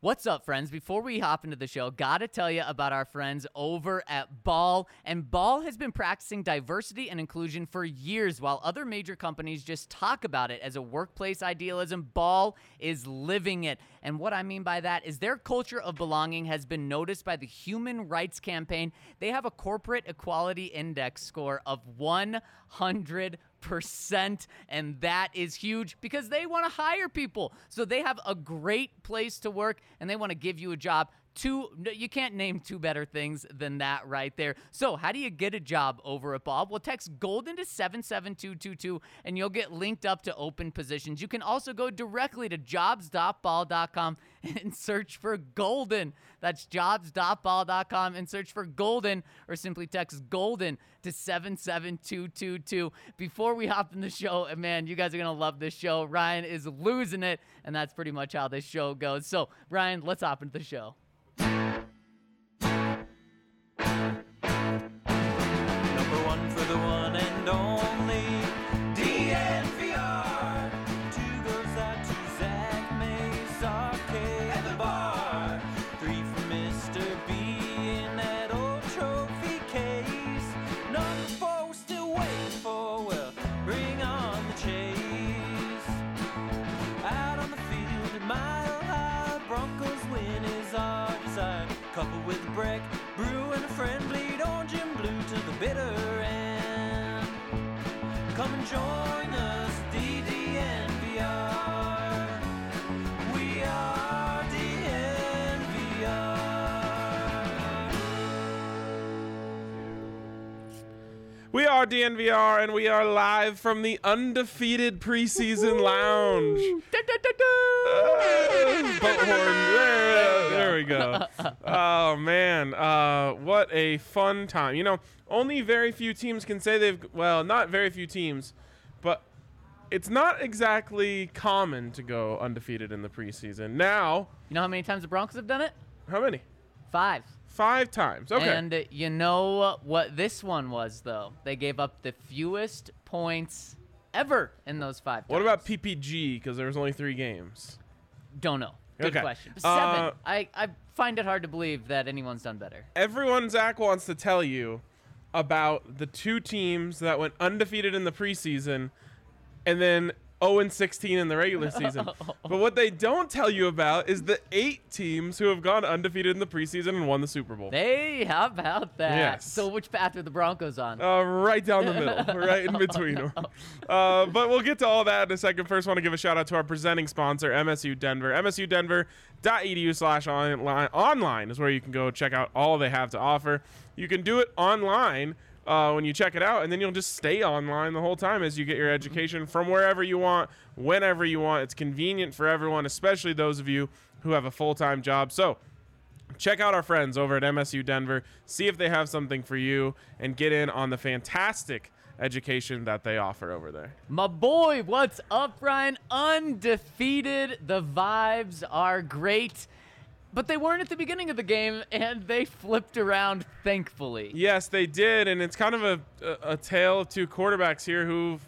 What's up, friends? Before we hop into the show, gotta tell you about our friends over at Ball. And Ball has been practicing diversity and inclusion for years, while other major companies just talk about it as a workplace idealism. Ball is living it. And what I mean by that is their culture of belonging has been noticed by the Human Rights Campaign. They have a corporate equality index score of 100 percent and that is huge because they want to hire people. So they have a great place to work and they want to give you a job two you can't name two better things than that right there. So how do you get a job over at bob? Well text golden to 77222 and you'll get linked up to open positions. You can also go directly to jobs.ball.com and search for golden. That's jobs.ball.com and search for golden or simply text golden to 77222 before we hop in the show and man you guys are gonna love this show. Ryan is losing it and that's pretty much how this show goes. So ryan let's hop into the show join us, DDNVR. We are DNVR. We are DNVR and we are live from the undefeated preseason lounge. Uh, boat horn. There, there we go. Oh man, uh, what a fun time! You know, only very few teams can say they've. Well, not very few teams, but it's not exactly common to go undefeated in the preseason. Now, you know how many times the broncos have done it how many? five Five times. Okay. And uh, you know what this one was, though? They gave up the fewest points ever in those five. what about PPG? Because there was only three games. Don't know. Good Okay. question. Uh, Seven. I, I find it hard to believe that anyone's done better. everyone Zac wants to tell you about the two teams that went undefeated in the preseason and then 0 and 16 in the regular season. but what they don't tell you about is the eight teams who have gone undefeated in the preseason and won the Super Bowl. Hey, how about that? Yes. So, which path are the Broncos on? Uh, right down the middle, right in between them. Uh, but we'll get to all that in a second. First, want to give a shout out to our presenting sponsor, MSU Denver. MSUDenver.edu slash online. Online is where you can go check out all they have to offer. You can do it online uh, when you check it out, and then you'll just stay online the whole time as you get your education from wherever you want, whenever you want. It's convenient for everyone, especially those of you who have a full time job. So, check out our friends over at MSU Denver, see if they have something for you, and get in on the fantastic education that they offer over there. My boy, what's up, Ryan? Undefeated. The vibes are great. But they weren't at the beginning of the game, and they flipped around, thankfully. Yes, they did, and it's kind of a, a, a tale of two quarterbacks here who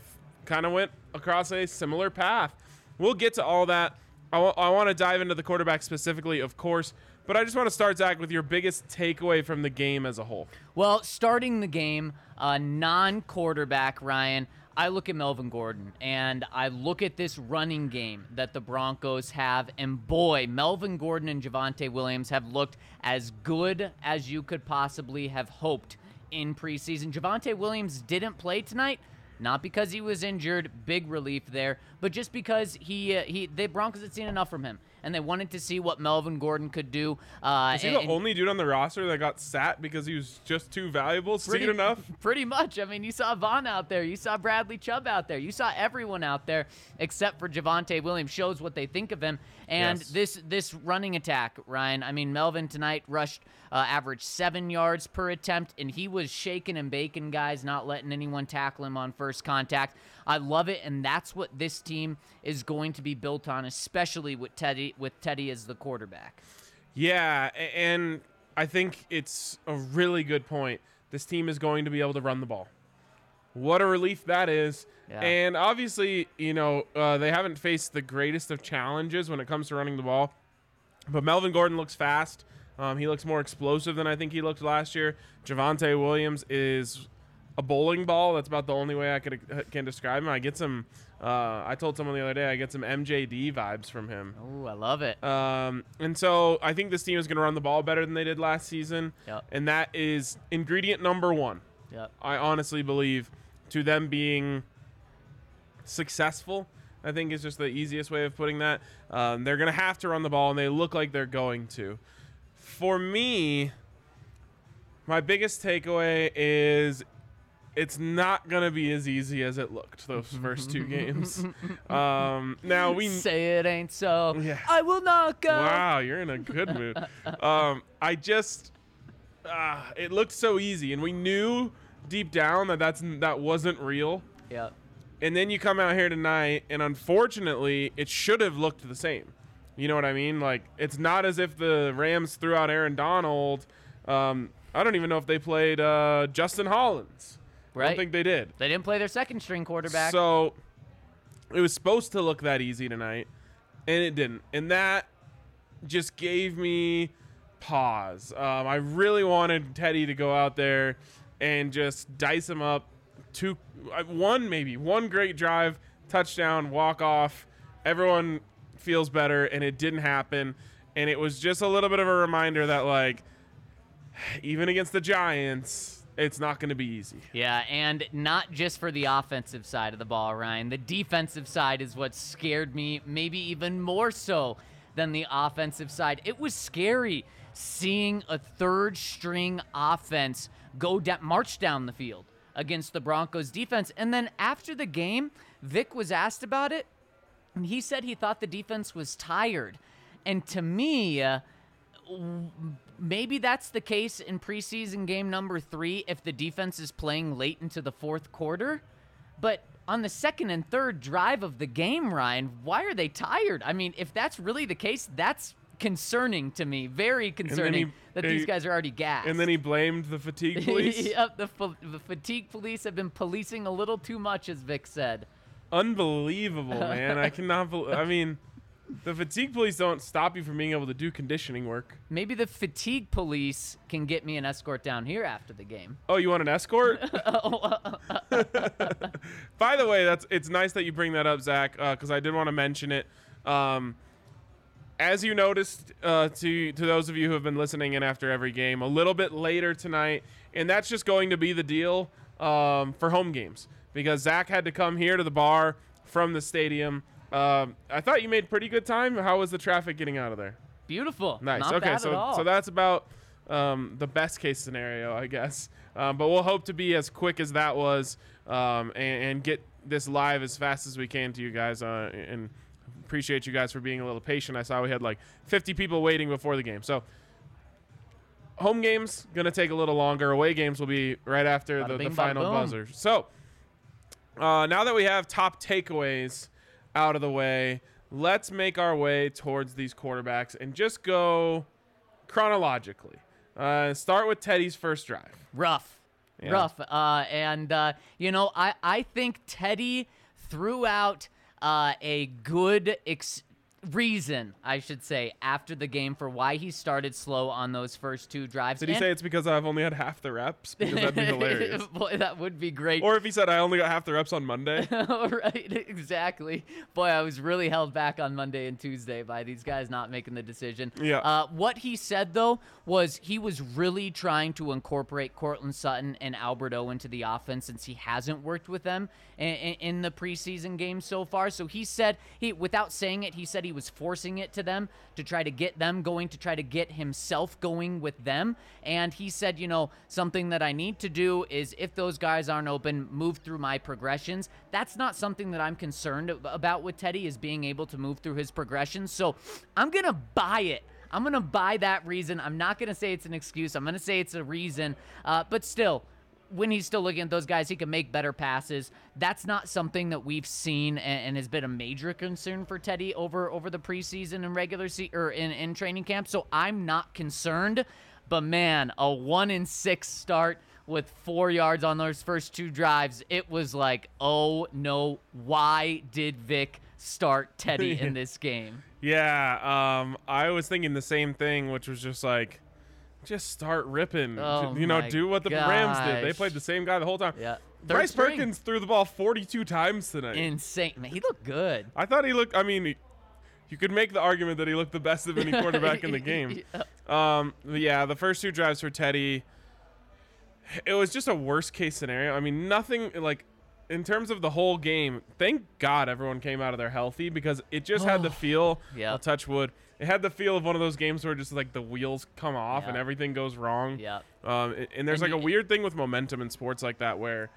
kind of went across a similar path. We'll get to all that. I want to dive into the quarterback specifically, of course, but I just want to start, Zac, with your biggest takeaway from the game as a whole. Well, starting the game, uh, non quarterback, Ryan, I look at Melvin Gordon and I look at this running game that the Broncos have, and boy, Melvin Gordon and Javonte Williams have looked as good as you could possibly have hoped in preseason. Javonte Williams didn't play tonight. Not because he was injured, big relief there, but just because he uh, he the Broncos had seen enough from him, and they wanted to see what Melvin Gordon could do. Uh, Is he and- the only dude on the roster that got sat because he was just too valuable? Seen enough? Pretty much. I mean, you saw Von out there. You saw Bradley Chubb out there. You saw everyone out there except for Javonte Williams. Shows what they think of him. And Yes. this this running attack, Ryan. I mean, Melvin tonight rushed uh, average seven yards per attempt, and he was shaking and baking guys, not letting anyone tackle him on first contact. I love it, and that's what this team is going to be built on, especially with Teddy with Teddy as the quarterback. Yeah, and I think it's a really good point. This team is going to be able to run the ball. What a relief that is. Yeah. And obviously, you know, uh, they haven't faced the greatest of challenges when it comes to running the ball. But Melvin Gordon looks fast. Um, he looks more explosive than I think he looked last year. Javonte Williams is a bowling ball. That's about the only way I could can describe him. I get some. Uh, I told someone the other day I get some MJD vibes from him. Oh, I love it. Um, and so I think this team is going to run the ball better than they did last season. Yep. And that is ingredient number one. Yep. I honestly believe to them being successful. I think is just the easiest way of putting that. Um, they're going to have to run the ball, and they look like they're going to. For me, my biggest takeaway is it's not going to be as easy as it looked those first two games. Um, now we say it ain't so. Yeah. I will not go. Wow, you're in a good mood. um, I just, uh, it looked so easy, and we knew deep down that that's that wasn't real. Yeah. And then you come out here tonight, and unfortunately, it should have looked the same. You know what I mean? Like it's not as if the Rams threw out Aaron Donald. Um, I don't even know if they played uh, Justin Hollins. I don't think they did. They didn't play their second string quarterback. So it was supposed to look that easy tonight, and it didn't. And that just gave me pause. Um, I really wanted Teddy to go out there and just dice him up. Two, uh, one maybe one great drive, touchdown, walk off. Everyone feels better, and it didn't happen. And it was just a little bit of a reminder that like, even against the Giants, it's not going to be easy. Yeah, and not just for the offensive side of the ball, Ryan. The defensive side is what scared me, maybe even more so than the offensive side. It was scary seeing a third string offense go down, march down the field against the Broncos defense. And then after the game, Vic was asked about it, and he said he thought the defense was tired. And to me, uh, maybe that's the case in preseason game number three if the defense is playing late into the fourth quarter. But on the second and third drive of the game, Ryan, why are they tired? I mean, if that's really the case, that's concerning to me. Very concerning he- that he- these guys are already gassed. And then he blamed the fatigue police. yep, the, fa- the fatigue police have been policing a little too much, as Vic said. Unbelievable, man. I cannot believe. I mean, the fatigue police don't stop you from being able to do conditioning work. Maybe the fatigue police can get me an escort down here after the game. Oh, you want an escort? By the way, that's it's nice that you bring that up, Zac, because I did want to mention it. Um, as you noticed, uh, to to those of you who have been listening in after every game, a little bit later tonight, and that's just going to be the deal um, for home games because Zac had to come here to the bar from the stadium. Um, I thought you made pretty good time. How was the traffic getting out of there? Beautiful. Nice. Not okay, bad so at all. so that's about um, the best case scenario, I guess. Um, but we'll hope to be as quick as that was um, and, and get this live as fast as we can to you guys. Uh, and appreciate you guys for being a little patient. I saw we had like 50 people waiting before the game. So home games gonna take a little longer. Away games will be right after Bada the, the bing, bada final buzzer. So uh, now that we have top takeaways out of the way, let's make our way towards these quarterbacks and just go chronologically. Uh, start with Teddy's first drive. rough, Yeah. rough. Uh, and uh, you know, I I think Teddy threw out uh, a good ex- reason, I should say, after the game for why he started slow on those first two drives. Did he And- say it's because I've only had half the reps? Because that'd be hilarious. Boy, that would be great. Or if he said I only got half the reps on Monday. right, exactly. Boy, I was really held back on Monday and Tuesday by these guys not making the decision. Yeah. Uh, what he said though was he was really trying to incorporate Courtland Sutton and Albert O into the offense since he hasn't worked with them in, in the preseason games so far. So he said he, without saying it, he said he was forcing it to them to try to get them going, to try to get himself going with them. And he said, you know, something that I need to do is if those guys aren't open, move through my progressions. That's not something that I'm concerned about with Teddy is being able to move through his progressions. So I'm gonna buy it. I'm gonna buy that reason. I'm not gonna say it's an excuse. I'm gonna say it's a reason. Uh, but still, when he's still looking at those guys, he can make better passes. That's not something that we've seen and, and has been a major concern for Teddy over over the preseason and regular se- or in, in training camp. So I'm not concerned. But man, a one in six start with four yards on those first two drives, it was like, oh no, why did Vic start Teddy in this game? Yeah, um, I was thinking the same thing, which was just like, just start ripping. Oh you know, do what the Rams did. They played the same guy the whole time. Yeah. Third Bryce string. Perkins threw the ball 42 times tonight. Insane. Man, he looked good. I thought he looked. I mean, he- you could make the argument that he looked the best of any quarterback in the game. Um, yeah, the first two drives for Teddy, it was just a worst case scenario. I mean, nothing like in terms of the whole game. Thank God everyone came out of there healthy because it just had the feel. Yeah. I'll touch wood. It had the feel of one of those games where just like the wheels come off and everything goes wrong. Yeah. Um, and, and there's And like a weird thing with momentum in sports like that where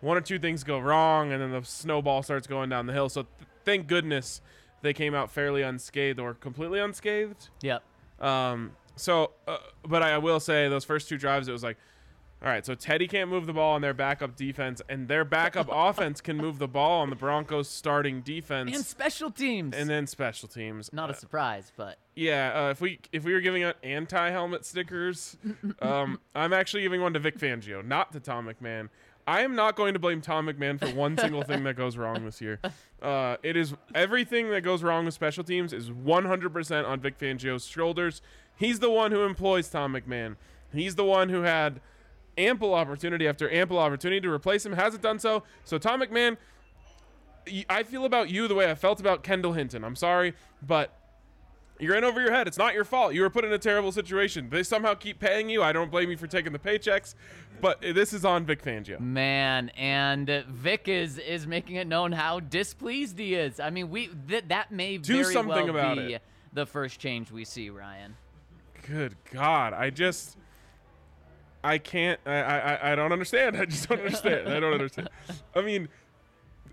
one or two things go wrong and then the snowball starts going down the hill. So th- thank goodness they came out fairly unscathed or completely unscathed. Yep. Um, so, uh, but I will say those first two drives, it was like, all right, so Teddy can't move the ball on their backup defense, and their backup offense can move the ball on the Broncos' starting defense, And special teams. and then special teams. Not a surprise, but Yeah, uh, if we if we were giving out anti-helmet stickers, um, I'm actually giving one to Vic Fangio, not to Tom McMahon. I am not going to blame Tom McMahon for one single thing that goes wrong this year. Uh, it is everything that goes wrong with special teams is 100% on Vic Fangio's shoulders. He's the one who employs Tom McMahon. He's the one who had ample opportunity after ample opportunity to replace him. Hasn't done so. So Tom McMahon, I feel about you the way I felt about Kendall Hinton. I'm sorry, but you're in over your head. It's not your fault. You were put in a terrible situation. They somehow keep paying you. I don't blame you for taking the paychecks, but this is on Vic Fangio. man, and Vic is is making it known how displeased he is. I mean, we th- that may Do very something well about be it. the first change we see, Ryan. Good God, I just, I can't. I, I, I don't understand. I just don't understand. I don't understand. I mean,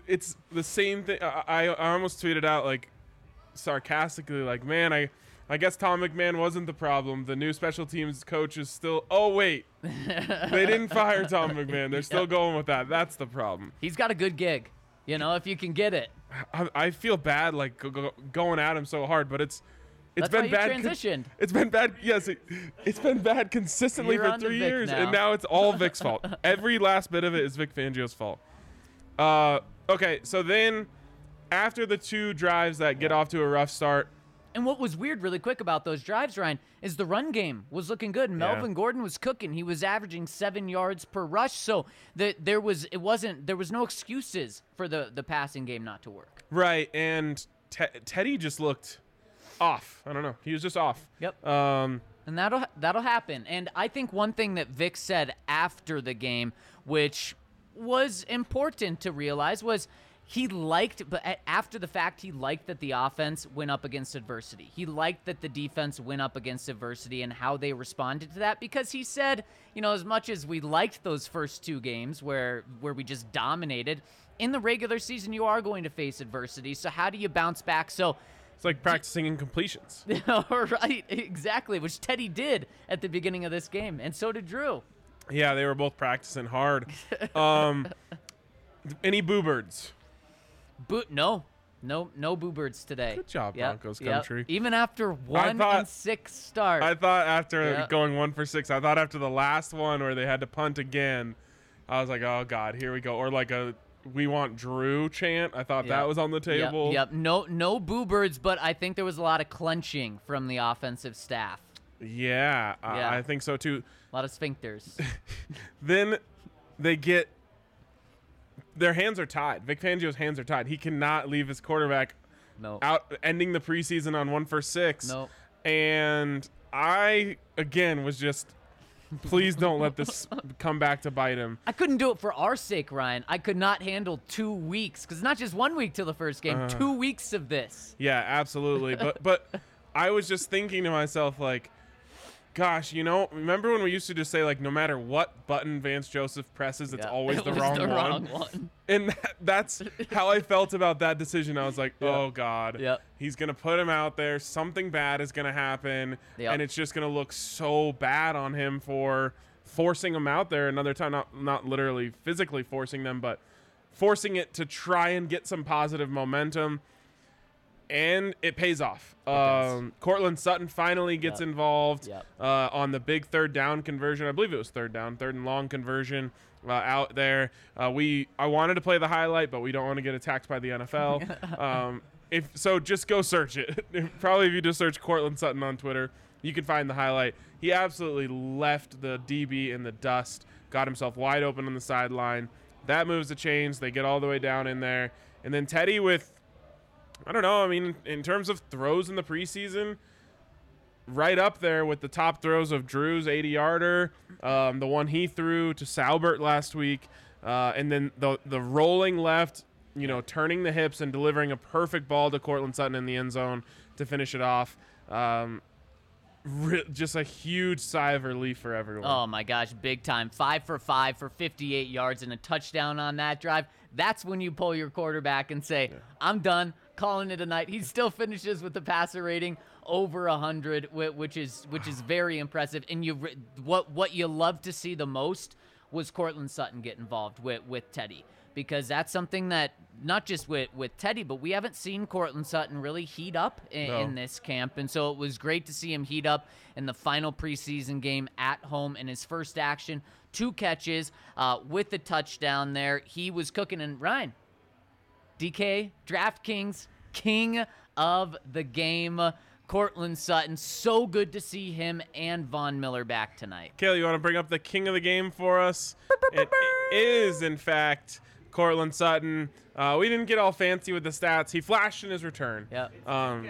it's the same thing. I, I, I almost tweeted out like sarcastically, like, man, I. I guess Tom McMahon wasn't the problem. The new special teams coach is still. Oh wait, they didn't fire Tom McMahon. They're still going with that. That's the problem. He's got a good gig. You know, if you can get it. I, I feel bad like go, go, going at him so hard, but it's it's That's been bad. con- it's been bad. Yes, it, it's been bad consistently You're for three years, now. and now it's all Vic's fault. Every last bit of it is Vic Fangio's fault. Uh, okay, so then after the two drives that get off to a rough start, And what was weird, really quick, about those drives, Ryan, is the run game was looking good. Melvin Gordon was cooking. He was averaging seven yards per rush. So the, there was it wasn't there was no excuses for the the passing game not to work. right, and Te- Teddy just looked off. I don't know. He was just off. Yep. Um, And that'll that'll happen. And I think one thing that Vic said after the game, which was important to realize, was he liked, but after the fact, he liked that the offense went up against adversity. He liked that the defense went up against adversity and how they responded to that because he said, you know, as much as we liked those first two games where where we just dominated, in the regular season you are going to face adversity. So how do you bounce back? So it's like practicing incompletions. right, exactly, which Teddy did at the beginning of this game, and so did Drew. Yeah, they were both practicing hard. Um, any boo birds? Boot, no, no, no boo birds today. Good job, Yep, Broncos yep. country. Even after one thought- and six start, I thought after Yeah. going one for six, I thought after the last one where they had to punt again, I was like, oh god, here we go. Or like a "We want Drew" chant. I thought that was on the table. Yep, no, no boo birds, but I think there was a lot of clenching from the offensive staff. Yeah, I- Yeah. I think so too. A lot of sphincters. Then they get their hands are tied. Vic Fangio's hands are tied. He cannot leave his quarterback no, out, ending the preseason on one for six. no. And I again was just, please don't let this come back to bite him. I couldn't do it for our sake, Ryan. I could not handle two weeks because not just one week till the first game, Uh. two weeks of this. Yeah, absolutely. But but I was just thinking to myself like, gosh, you know, remember when we used to just say like, no matter what button Vance Joseph presses, it's Yeah, always it the wrong the one. wrong one. And that, that's how I felt about that decision. I was like, Yeah. oh god, Yep. he's gonna put him out there. Something bad is gonna happen, Yep. and it's just gonna look so bad on him for forcing him out there another time. Not not literally physically forcing them, but forcing it to try and get some positive momentum. And it pays off. does. Um, Courtland Sutton finally gets Yep. involved Yep. uh, on the big third down conversion. I believe it was third down, third and long conversion uh, out there. Uh, we I wanted to play the highlight, but we don't want to get attacked by the NFL. um, if so, just go search it. Probably if you just search Courtland Sutton on Twitter, you can find the highlight. He absolutely left the DB in the dust, got himself wide open on the sideline. That moves the chains. They get all the way down in there, and then Teddy with, I don't know. I mean, in terms of throws in the preseason, right up there with the top throws of Drew's 80 yarder, um, the one he threw to Salbert last week, uh, and then the the rolling left, you know, turning the hips and delivering a perfect ball to Courtland Sutton in the end zone to finish it off. Um, re- just a huge sigh of relief for everyone. Oh my gosh, big time. Five for five for 58 yards and a touchdown on that drive. That's when you pull your quarterback and say, I'm done, calling it a night. He still finishes with the passer rating over 100, which is which is very impressive. And you what what you love to see the most was Courtland Sutton get involved with with Teddy because that's something that not just with with Teddy, but we haven't seen Courtland Sutton really heat up in, No. in this camp, and so it was great to see him heat up in the final preseason game at home in his first action, two catches uh, with the touchdown there. He was cooking, and Ryan, DK, DraftKings, king of the game. Courtland Sutton, so good to see him and Von Miller back tonight. Kayla, you want to bring up the king of the game for us? It is, in fact, Courtland Sutton. Uh, we didn't get all fancy with the stats. He flashed in his return. Yep. Um,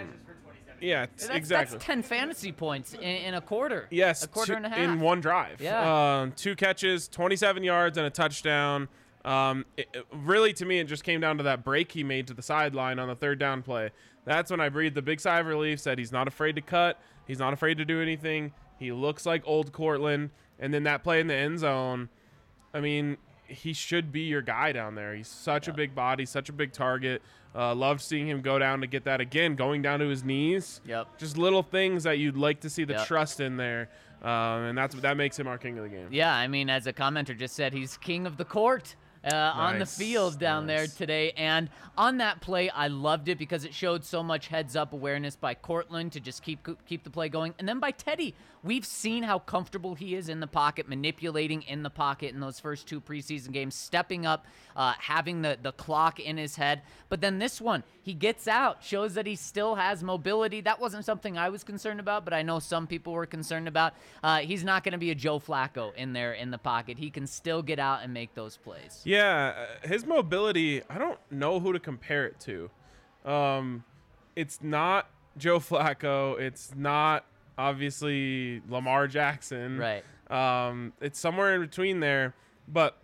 yeah, t- That's, exactly. That's 10 fantasy points in, in a quarter. Yes, A quarter two- and a half. in one drive. Yeah. Um, two catches, 27 yards, and a touchdown. Um, it, it- really, to me, it just came down to that break he made to the sideline on the third down play. That's when I breathed a big sigh of relief. Said he's not afraid to cut. He's not afraid to do anything. He looks like old Courtland. And then that play in the end zone. I mean, he should be your guy down there. He's such a big body, such a big target. Uh, loved seeing him go down to get that again, going down to his knees. Yep. Just little things that you'd like to see the Yep. trust in there, um, and that's that makes him our king of the game. Yeah, I mean, as a commenter just said, he's king of the court. Uh, on the field down there today. And on that play, I loved it because it showed so much heads up awareness by Courtland to just keep keep the play going. And then by Teddy, we've seen how comfortable he is in the pocket, manipulating in the pocket in those first two preseason games, stepping up, uh, having the, the clock in his head. But then this one, he gets out, shows that he still has mobility. That wasn't something I was concerned about, but I know some people were concerned about. Uh, he's not going to be a Joe Flacco in there in the pocket. He can still get out and make those plays. Yeah, uh, his mobility, I don't know who to compare it to. Um, it's not Joe Flacco. It's not obviously Lamar Jackson. Right. Um, it's somewhere in between there. But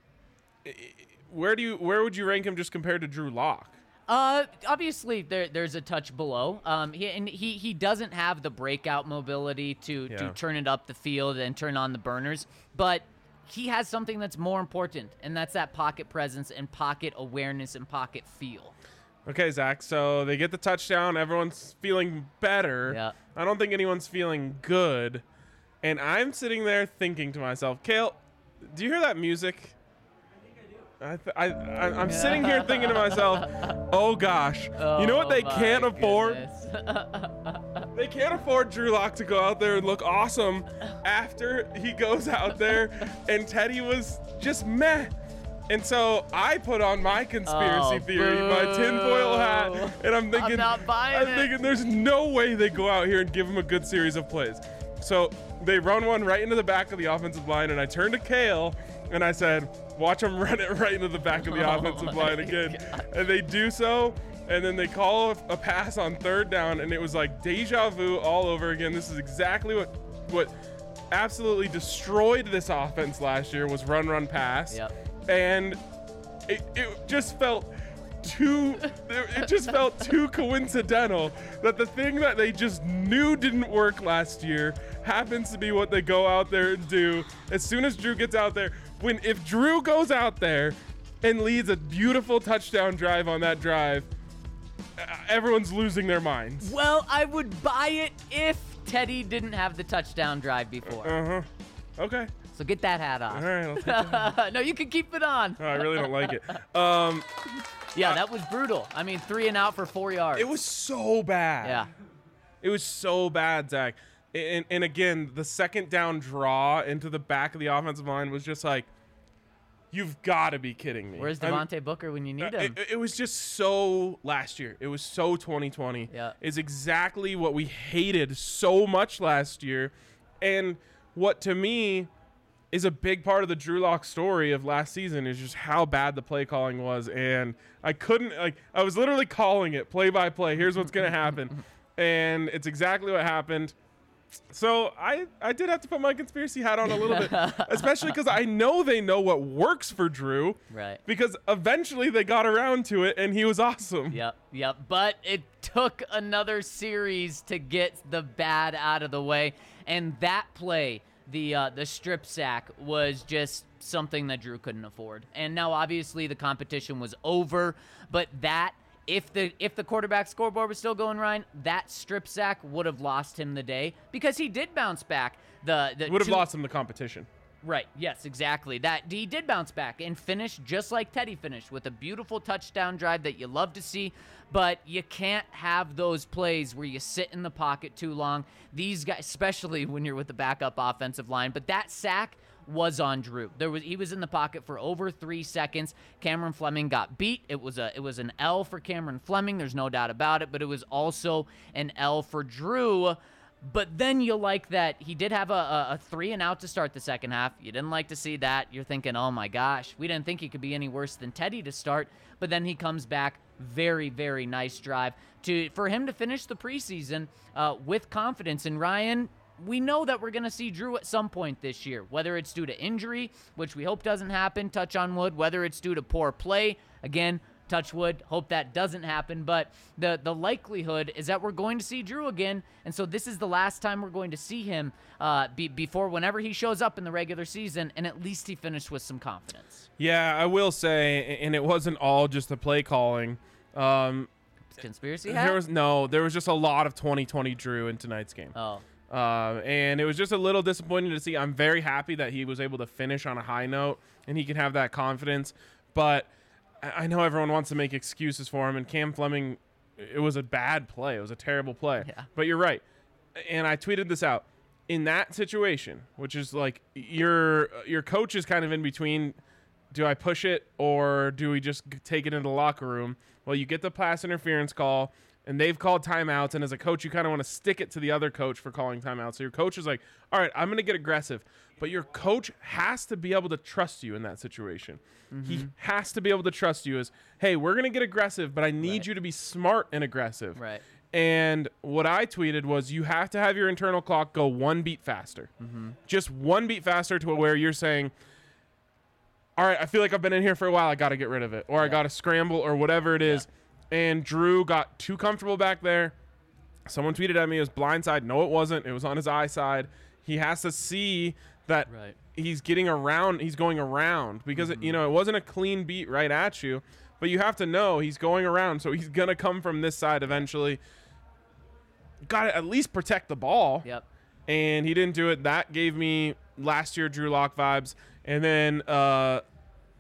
where do you where would you rank him just compared to Drew Lock? Uh, obviously there there's a touch below. Um, he and he he doesn't have the breakout mobility to to turn it up the field and turn on the burners, but he has something that's more important, and that's that pocket presence and pocket awareness and pocket feel. Okay, Zac. So they get the touchdown. Everyone's feeling better. Yeah. I don't think anyone's feeling good. And I'm sitting there thinking to myself, Kale, do you hear that music? I, th- I, I, I'm sitting here thinking to myself, oh gosh, you know what they Oh, can't afford? They can't afford Drew Lock to go out there and look awesome after he goes out there and Teddy was just meh. And so I put on my conspiracy Oh, theory, my tinfoil hat, and I'm thinking, not buying I'm it. thinking there's no way they go out here and give him a good series of plays. So they run one right into the back of the offensive line, and I turned to Kale and I said, watch them run it right into the back of the Oh offensive line again. And they do so, and then they call a, pass on third down, and it was like deja vu all over again. This is exactly what what absolutely destroyed this offense last year was run, run, pass. Yep. And it, it just felt too it just felt too coincidental that the thing that they just knew didn't work last year happens to be what they go out there and do as soon as Drew gets out there when if Drew goes out there and leads a beautiful touchdown drive on that drive everyone's losing their minds well, I would buy it if Teddy didn't have the touchdown drive before. uh-huh okay So get that hat all off. right I'll no, you can keep it on. Oh, I really don't like it um Yeah, that was brutal. I mean, three and out for four yards. it was so bad Yeah. It was so bad, Zac. And, and again, the second down draw into the back of the offensive line was just like, You've got to be kidding me. Where's I mean, Booker when you need uh, him? It, it was just so last year. It was so 2020. Yeah. Is exactly what we hated so much last year. And what to me is a big part of the Drew Lock story of last season is just how bad the play calling was. And I couldn't, like, I was literally calling it play by play. Here's what's going to happen. and it's exactly what happened. So I, I did have to put my conspiracy hat on a little bit, especially because I know they know what works for Drew right. because eventually they got around to it and he was awesome. Yep, yep. But it took another series to get the bad out of the way, and that play, the uh, the strip sack, was just something that Drew couldn't afford. And now, obviously, the competition was over, but that. If the if the quarterback scoreboard was still going, Ryan, that strip sack would have lost him the day because he did bounce back. The, the Would have two- lost him the competition. Right. Yes, exactly. That he did bounce back and finish just like Teddy finished with a beautiful touchdown drive that you love to see, but you can't have those plays where you sit in the pocket too long. These guys, especially when you're with the backup offensive line, but that sack was on Drew. There was he was in the pocket for over 3 seconds. Cameron Fleming got beat. It was a it was an L for Cameron Fleming, there's no doubt about it, but it was also an L for Drew. But then you like that he did have a, a, a three and out to start the second half. You didn't like to see that. You're thinking, oh my gosh, we didn't think he could be any worse than Teddy to start. But then he comes back, very very nice drive to for him to finish the preseason uh, with confidence. And Ryan, we know that we're going to see Drew at some point this year, whether it's due to injury, which we hope doesn't happen, touch on wood, whether it's due to poor play, again, touch wood, hope that doesn't happen, but the the likelihood is that we're going to see Drew again, and so this is the last time we're going to see him uh, be, before whenever he shows up in the regular season, and at least he finished with some confidence. Yeah, I will say, and it wasn't all just the play calling. Um, Conspiracy hat? there was no, there was just a lot of 2020 Drew in tonight's game. oh, Uh, and it was just a little disappointing to see. I'm very happy that he was able to finish on a high note and he can have that confidence. But I I know everyone wants to make excuses for him, and Cam Fleming, it was a bad play. It was a terrible play. Yeah. But you're right. And I tweeted this out. In that situation, which is like your your coach is kind of in between do I push it or do we just take it into the locker room? Well, you get the pass interference call, and they've called timeouts. And as a coach, you kind of want to stick it to the other coach for calling timeouts. So your coach is like, all right, I'm going to get aggressive. But your coach has to be able to trust you in that situation. He mm-hmm. has to be able to trust you as, hey, we're going to get aggressive, but I need Right. you to be smart and aggressive. right. And what I tweeted was you have to have your internal clock go one beat faster. Mm-hmm. Just one beat faster to where you're saying, all right, I feel like I've been in here for a while. I got to get rid of it. Or I got to scramble or whatever it is. And Drew got too comfortable back there. Someone tweeted at me it was blindside. No, it wasn't. It was on his eye side. He has to see that Right. he's getting around. He's going around because it, you know it wasn't a clean beat right at you, but you have to know he's going around, so he's gonna come from this side eventually. Got to at least protect the ball Yep. and he didn't do it. That gave me last year Drew Lock vibes. And then uh,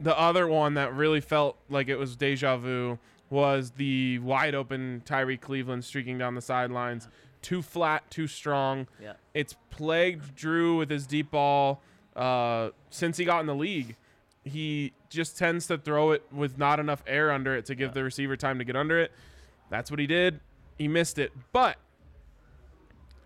the other one that really felt like it was deja vu was the wide open Tyrie Cleveland streaking down the sidelines. Too flat, too strong. Yeah. It's plagued Drew with his deep ball uh, since he got in the league. He just tends to throw it with not enough air under it to give the receiver time to get under it. That's what he did. He missed it. But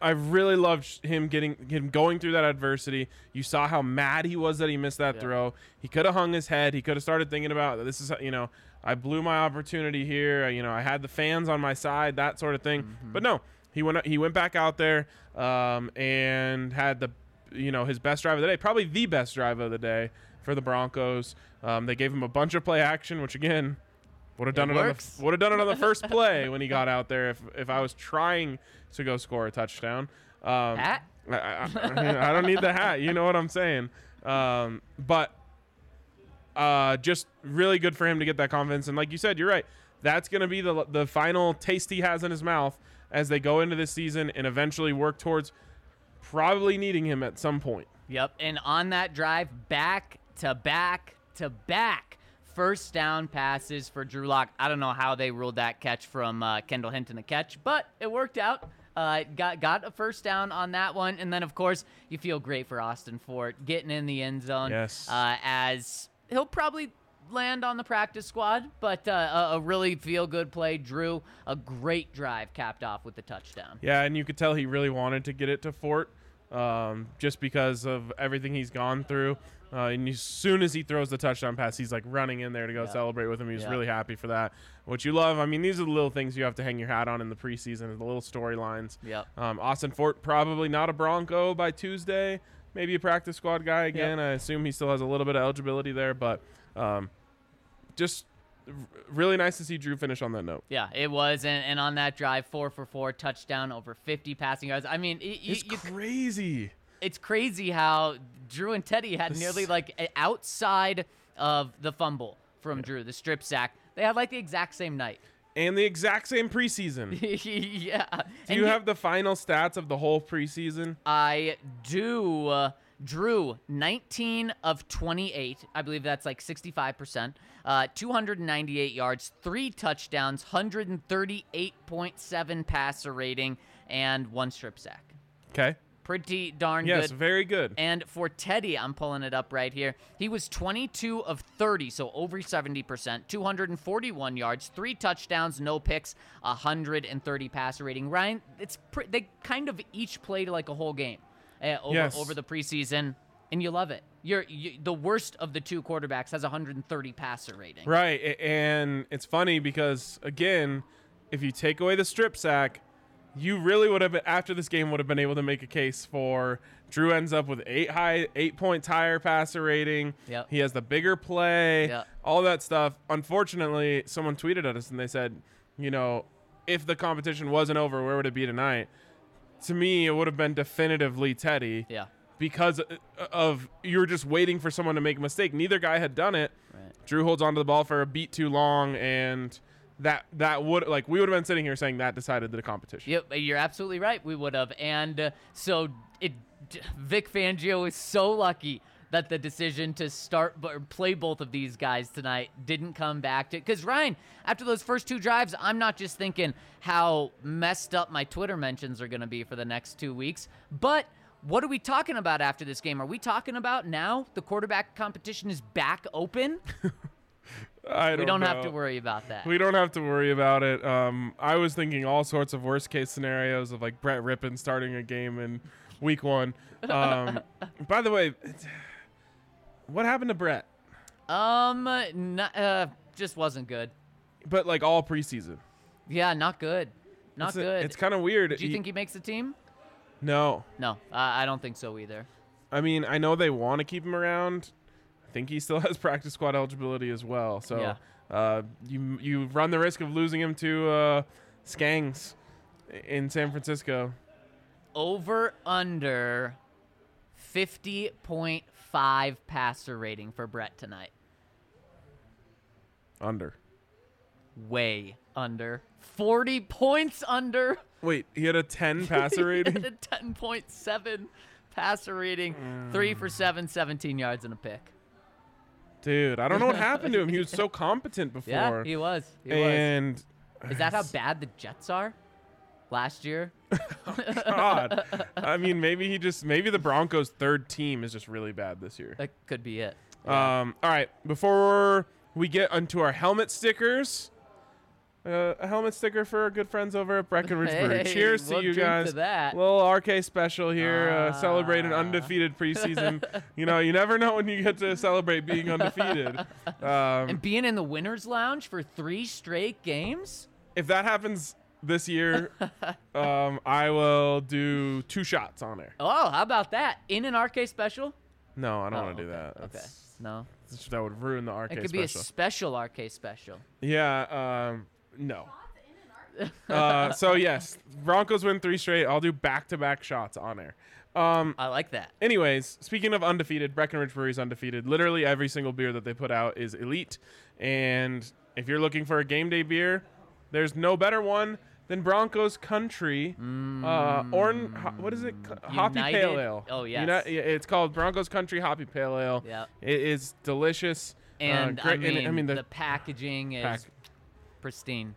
I really loved him getting him going through that adversity. You saw how mad he was that he missed that Yeah. throw. He could have hung his head. He could have started thinking about this is you know I blew my opportunity here. You know I had the fans on my side, that sort of thing. Mm-hmm. But no, he went he went back out there um, and had the you know his best drive of the day, probably the best drive of the day for the Broncos. Um, they gave him a bunch of play action, which again would have done it, on the would have done it on the first play when he got out there. If if I was trying to go score a touchdown, um, Hat? I, I, I- I don't need the hat. You know what I'm saying. Um, but uh, just really good for him to get that confidence. And like you said, you're right. That's going to be the the final taste he has in his mouth as they go into this season and eventually work towards probably needing him at some point. Yep. And on that drive, back to back to back, first down passes for Drew Lock. I don't know how they ruled that catch from uh, Kendall Hinton a catch, but it worked out. Uh, got got a first down on that one, and then of course you feel great for Austin Fort getting in the end zone. Yes. Uh, as he'll probably land on the practice squad, but uh, a, a really feel good play. Drew, a great drive capped off with the touchdown. Yeah, and you could tell he really wanted to get it to Fort um, just because of everything he's gone through. Uh, and as soon as he throws the touchdown pass, he's like running in there to go Yeah. celebrate with him. He was Yeah. really happy for that. What you love, I mean, these are the little things you have to hang your hat on in the preseason, the little storylines. Yep. Um, Austin Fort probably not a Bronco by Tuesday, maybe a practice squad guy again. I assume he still has a little bit of eligibility there, but um, just really nice to see Drew finish on that note. Yeah, it was, and, and on that drive, four for four, touchdown, over 50 passing yards. I mean, y- It's you, crazy. it's crazy how Drew and Teddy had This- nearly like outside of the fumble from Drew, the strip sack. They had like the exact same night. And the exact same preseason. yeah. Do And you he- have the final stats of the whole preseason? I do. Uh, Drew, 19 of 28. I believe that's like 65%. Uh, 298 yards, three touchdowns, 138.7 passer rating, and one strip sack. Okay. Pretty darn Yes, good. Yes, very good. And for Teddy, I'm pulling it up right here. He was 22 of 30, so over 70%, 241 yards, three touchdowns, no picks, 130 passer rating. Ryan, it's pre- they kind of each played like a whole game uh, over Yes. over the preseason, and you love it. You're you, the worst of the two quarterbacks has 130 passer rating. Right. And it's funny because, again, if you take away the strip sack, you really would have, been, after this game, would have been able to make a case for Drew ends up with eight high, eight points higher passer rating. Yep. He has the bigger play, Yep. all that stuff. Unfortunately, someone tweeted at us and they said, you know, if the competition wasn't over, where would it be tonight? To me, it would have been definitively Teddy. Yeah. because uh, of you were just waiting for someone to make a mistake. Neither guy had done it. Right. Drew holds onto the ball for a beat too long, and that that would like we would have been sitting here saying that decided the competition. Yep, you're absolutely right. We would have, and uh, so it. Vic Fangio is so lucky that the decision to start b- or play both of these guys tonight didn't come back to. Because Ryan, after those first two drives, I'm not just thinking how messed up my Twitter mentions are going to be for the next two weeks, but. What are we talking about after this game? Are we talking about now the quarterback competition is back open? I don't we don't have to worry about that. We don't have to worry about it. Um, I was thinking all sorts of worst case scenarios of like Brett Rypien starting a game in week one. Um, by the way, what happened to Brett? Um, n- uh, just wasn't good. But like all preseason, Yeah, not good. Not it's a- good. it's kind of weird. Do you He- think he makes the team? no? No, I I don't think so either. I mean, I know they want to keep him around. I think he still has practice squad eligibility as well. So Yeah. uh, you you run the risk of losing him to uh, Skangs in San Francisco. Over under 50.5 passer rating for Brett tonight. Under. Way under. 40 points under. Wait, he had a 10 passer He had rating? a 10.7 passer rating. 3 for 7, 17 yards and a pick. Dude, I don't know what happened to him. He was so competent before. Yeah, he was. He was. and Is that how bad the Jets are? Last year? God, I mean, maybe he just maybe the Broncos' third team is just really bad this year. That could be it. Um, all right, before we get onto our helmet stickers, uh, a helmet sticker for our good friends over at Breckenridge. Hey, Cheers we'll to you guys. to that. Little RK special here. Uh, celebrate an undefeated preseason. you know, you never know when you get to celebrate being undefeated. Um, And being in the winners lounge for three straight games? if that happens this year, um, I will do two shots on there. Oh, how about that? In an RK special? No, I don't Oh, want to do okay, that. Okay. No. That would ruin the RK It could be a special. special RK special. Yeah, um, no. uh, so yes, Broncos win three straight. I'll do back-to-back shots on air. Um, I like that. anyways, speaking of undefeated, Breckenridge Brewery's undefeated. Literally every single beer that they put out is elite. And if you're looking for a game day beer, there's no better one than Broncos Country. Uh, orange, ho- what is it? Co- Hoppy United- Pale Ale. oh, Uni- yes. yeah, it's called Broncos Country Hoppy Pale Ale. Yep. It is delicious. uh, And great, I, mean, and, I mean the, the, packaging is pack- pristine.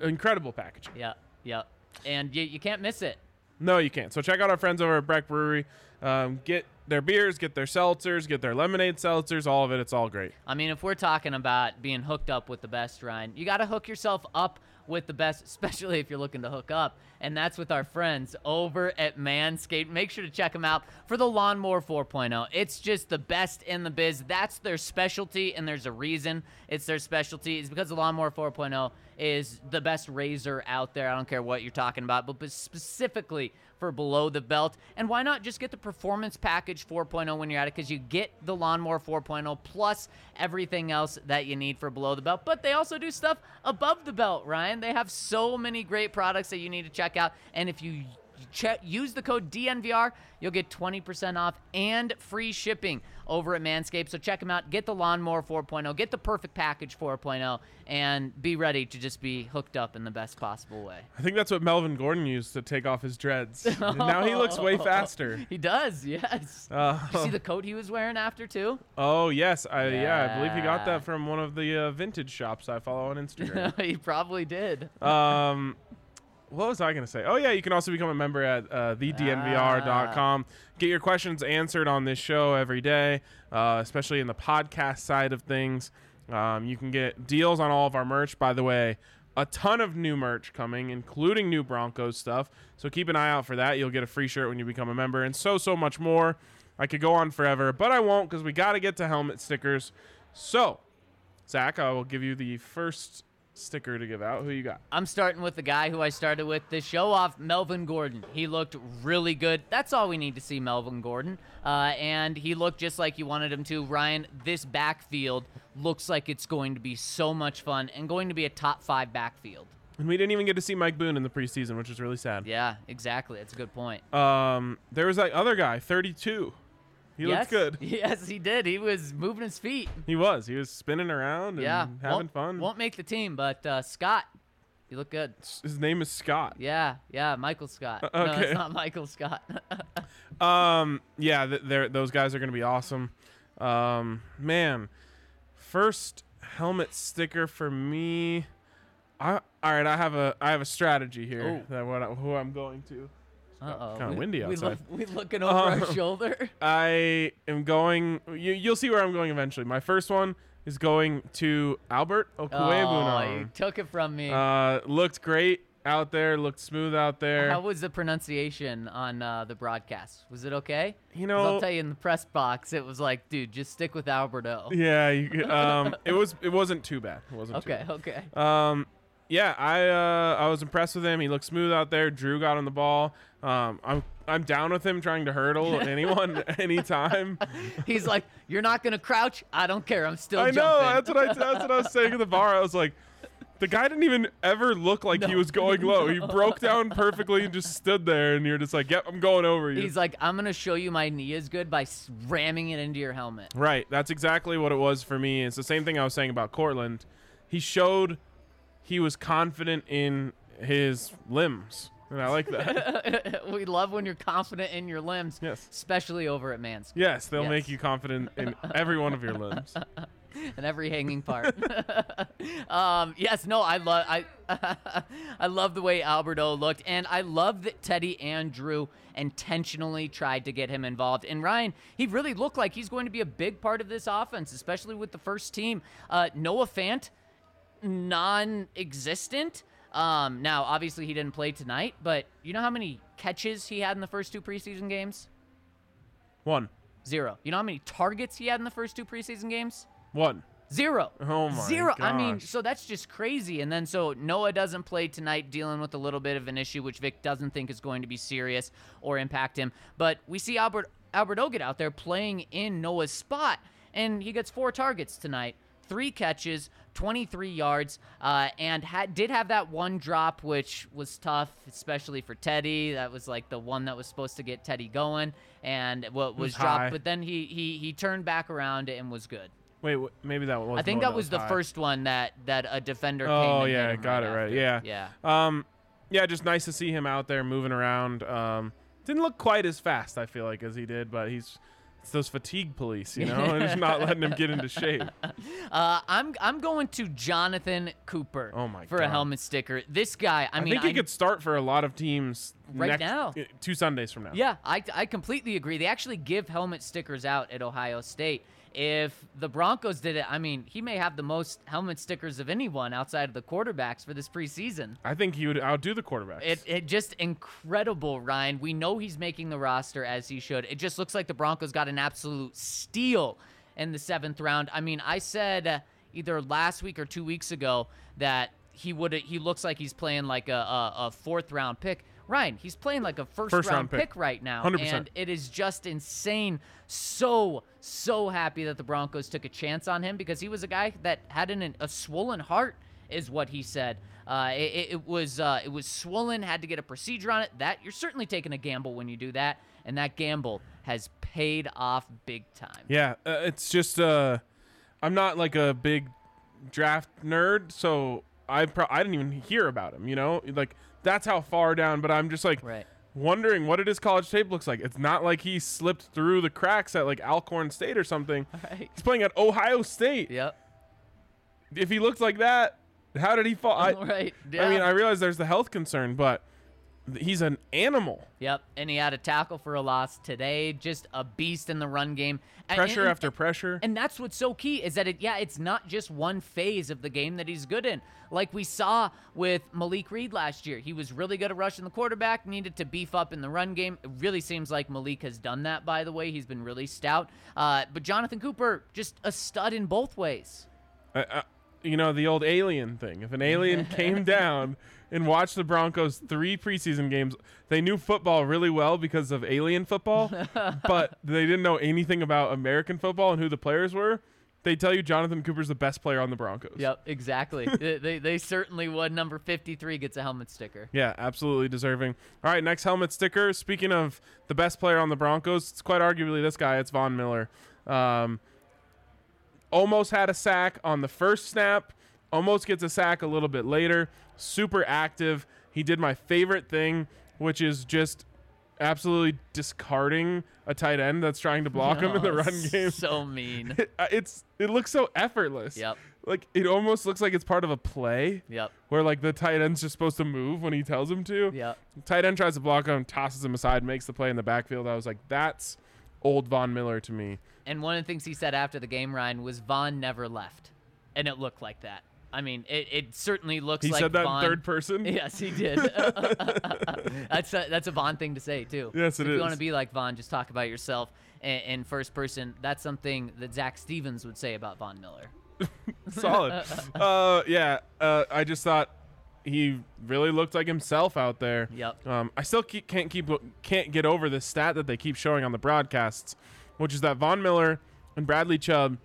incredible packaging. Yeah, yeah, And you, you can't miss it. No, you can't. So check out our friends over at Breck Brewery. Um, get their beers, get their seltzers, get their lemonade seltzers, all of it. It's all great. I mean, if we're talking about being hooked up with the best, Ryan, you got to hook yourself up with the best, especially if you're looking to hook up. And that's with our friends over at Manscaped. Make sure to check them out for the Lawnmower 4.0. It's just the best in the biz. That's their specialty, and there's a reason it's their specialty. It's because the Lawnmower 4.0 is the best razor out there. I don't care what you're talking about, but specifically for below the belt. And why not just get the Performance Package 4.0 when you're at it? Because you get the Lawnmower 4.0 plus everything else that you need for below the belt. But they also do stuff above the belt, Ryan. They have so many great products that you need to check out. And if you check, use the code DNVR, you'll get 20% off and free shipping over at Manscaped. So check them out. Get the Lawnmower 4.0, get the Perfect Package 4.0, and be ready to just be hooked up in the best possible way. I think that's what Melvin Gordon used to take off his dreads. And now he looks way faster. He does, yes. Uh, you see the coat he was wearing after too? oh yes, I, yeah, I believe he got that from one of the uh, vintage shops I follow on Instagram. he probably did. um, what was I going to say? Oh yeah, you can also become a member at uh, thednvr.com. Get your questions answered on this show every day, uh, especially in the podcast side of things. Um, you can get deals on all of our merch. By the way, a ton of new merch coming, including new Broncos stuff. So keep an eye out for that. You'll get a free shirt when you become a member, and so so much more. I could go on forever, but I won't because we got to get to helmet stickers. So, Zac, I will give you the first sticker to give out. Who you got? I'm starting with the guy who I started with the show off, Melvin Gordon. He looked really good. That's all we need to see, Melvin Gordon. Uh, and he looked just like you wanted him to. Ryan, this backfield looks like it's going to be so much fun and going to be a top five backfield. And we didn't even get to see Mike Boone in the preseason, which is really sad. Yeah, exactly. That's a good point. Um, there was that other guy, 32. He yes, looked good. Yes, he did. He was moving his feet. He was. He was spinning around and Yeah, having won't, fun. Won't make the team, but uh, Scott, you look good. His name is Scott. Yeah, yeah, Michael Scott. Uh, No, okay. it's not Michael Scott. Um, yeah, th- those guys are going to be awesome. Um, man, first helmet sticker for me. I, all right, I have a I have a strategy here Oh. that what I, who I'm going to. Uh-oh. kinda we, windy we outside. look, we looking over Uh, our shoulder. I am going. You, you'll see where I'm going eventually. My first one is going to Albert Okwuegbunam. Oh, you took it from me. Uh, looked great out there. Looked smooth out there. How was the pronunciation on uh, the broadcast? Was it okay? you 'Cause I'll tell you in the press box, it was like, dude, just stick with Alberto. yeah. You, um, it was. It wasn't too bad. It wasn't Okay, okay. Um, yeah. I uh, I was impressed with him. He looked smooth out there. Drew got on the ball. Um, I'm I'm down with him trying to hurdle anyone anytime. He's like, you're not gonna crouch. I don't care. I'm still I know. That's what I. That's what I was saying at the bar. I was like, the guy didn't even ever look like he was going low. He broke down perfectly and just stood there, and you're just like, "Yep, I'm going over you." He's like, I'm gonna show you my knee is good by ramming it into your helmet. right. That's exactly what it was for me. It's the same thing I was saying about Courtland. He showed he was confident in his limbs, and I like that. we love when you're confident in your limbs, Yes. especially over at Manscaped yes, they'll Yes. make you confident in every one of your limbs. and every hanging part. um, yes, no, I love I I love the way Alberto looked, and I love that Teddy and Drew intentionally tried to get him involved. And Ryan, he really looked like he's going to be a big part of this offense, especially with the first team. Uh, Noah Fant, non-existent. Um, now, obviously, he didn't play tonight, but you know how many catches he had in the first two preseason games? One, Zero. You know how many targets he had in the first two preseason games? one. Zero. Oh my Zero. I mean, so that's just crazy. And then so Noah doesn't play tonight, dealing with a little bit of an issue, which Vic doesn't think is going to be serious or impact him. But we see Albert Alberto get out there playing in Noah's spot, and he gets four targets tonight, three catches, 23 yards, uh, and had did have that one drop, which was tough, especially for Teddy. That was like the one that was supposed to get Teddy going, and what was, was dropped. high. But then he he he turned back around and was good. Wait, maybe that was. I think that was the first one that that a defender. Oh yeah, got it right right. after. Yeah. yeah. Um, yeah, just nice to see him out there moving around. Um, didn't look quite as fast, I feel like, as he did, but he's it's those fatigue police, you know, and just not letting him get into shape. Uh, I'm I'm going to Jonathan Cooper. Oh my for a helmet sticker. This guy, I, I, mean, think he could start for a lot of teams Right next- now. uh, two Sundays from now. Yeah, I, I completely agree. They actually give helmet stickers out at Ohio State. If the Broncos did it, I mean, he may have the most helmet stickers of anyone outside of the quarterbacks for this preseason. I think he would outdo the quarterbacks. It, it just incredible, Ryan. We know he's making the roster as he should. It just looks like the Broncos got an absolute steal in the seventh round. I mean, I said uh, either last week or two weeks ago that he would he looks like he's playing like a, a, a fourth round pick. Ryan, he's playing like a first, First round, round pick. pick right now, 100%. and it is just insane. So so happy that the Broncos took a chance on him because he was a guy that had an, a swollen heart, is what he said. Uh, it, it- was uh, it was swollen, had to get a procedure on it. That you're certainly taking a gamble when you do that, and that gamble has paid off big time. Yeah, uh, it's just uh, I'm not like a big draft nerd, so I pro- I didn't even hear about him. You know, like that's how far down. But I'm just like Right. wondering what his college tape looks like. It's not like he slipped through the cracks at like Alcorn State or something. Right. He's playing at Ohio State. Yep. If he looked like that, how did he fall? I, right. I mean, I realize there's the health concern, but he's an animal. Yep. And he had a tackle for a loss today. Just a beast in the run game. And- Pressure and- after pressure. And that's what's so key is that it yeah, it's not just one phase of the game that he's good in. Like we saw with Malik Reed last year. He was really good at rushing the quarterback, needed to beef up in the run game. It really seems like Malik has done that, by the way. He's been really stout. Uh, but Jonathan Cooper, just a stud in both ways. uh, uh, you know the old alien thing. If an alien came down and watched the Broncos three preseason games, they knew football really well because of alien football, but they didn't know anything about American football and who the players were. They tell you Jonathan Cooper's the best player on the Broncos. Yep, exactly. they, they, they certainly would. Number 53 gets a helmet sticker. Yeah, absolutely deserving. All right, next helmet sticker. Speaking of the best player on the Broncos, it's quite arguably this guy. It's Von Miller. Um, almost had a sack on the first snap. Almost gets a sack a little bit later. Super active. He did my favorite thing, which is just absolutely discarding a tight end that's trying to block him in the Oh, run game. So mean. Uh, it's it looks so effortless. Yep. Like it almost looks like it's part of a play Yep. where like the tight end's just supposed to move when he tells him to. Yep. Tight end tries to block him, tosses him aside, makes the play in the backfield. I was like, that's old Von Miller to me. And one of the things he said after the game, Ryan, was Von never left. And it looked like that. I mean, it, it certainly looks He like said that Von, in third person. Yes, he did. that's a, that's a Von thing to say too. Yes, it if you want to be like Von, just talk about yourself in, in first person. That's something that Zac Stevens would say about Von Miller. Solid. uh, yeah, uh, I just thought he really looked like himself out there. Yep. Um, I still keep, can't keep can't get over this stat that they keep showing on the broadcasts, which is that Von Miller and Bradley Chubb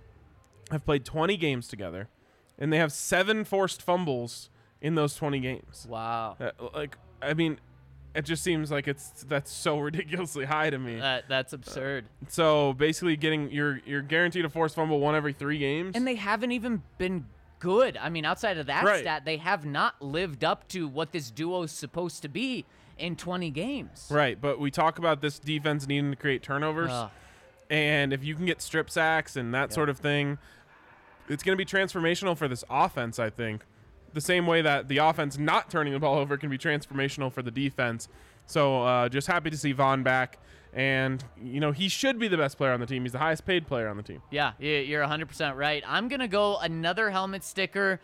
have played 20 games together, and they have seven forced fumbles in those 20 games. Wow. Uh, like, I mean, it just seems like it's that's so ridiculously high to me. That, that's absurd. so basically, getting you're you're guaranteed a forced fumble one every three games. And they haven't even been good. I mean, outside of that Right. stat, they have not lived up to what this duo is supposed to be in 20 games. Right, but we talk about this defense needing to create turnovers, and if you can get strip sacks and that sort of thing, it's going to be transformational for this offense. I think the same way that the offense not turning the ball over can be transformational for the defense. So uh, just happy to see Von back, and you know he should be the best player on the team. He's the highest paid player on the team. Yeah, you're 100% right. I'm going to go another helmet sticker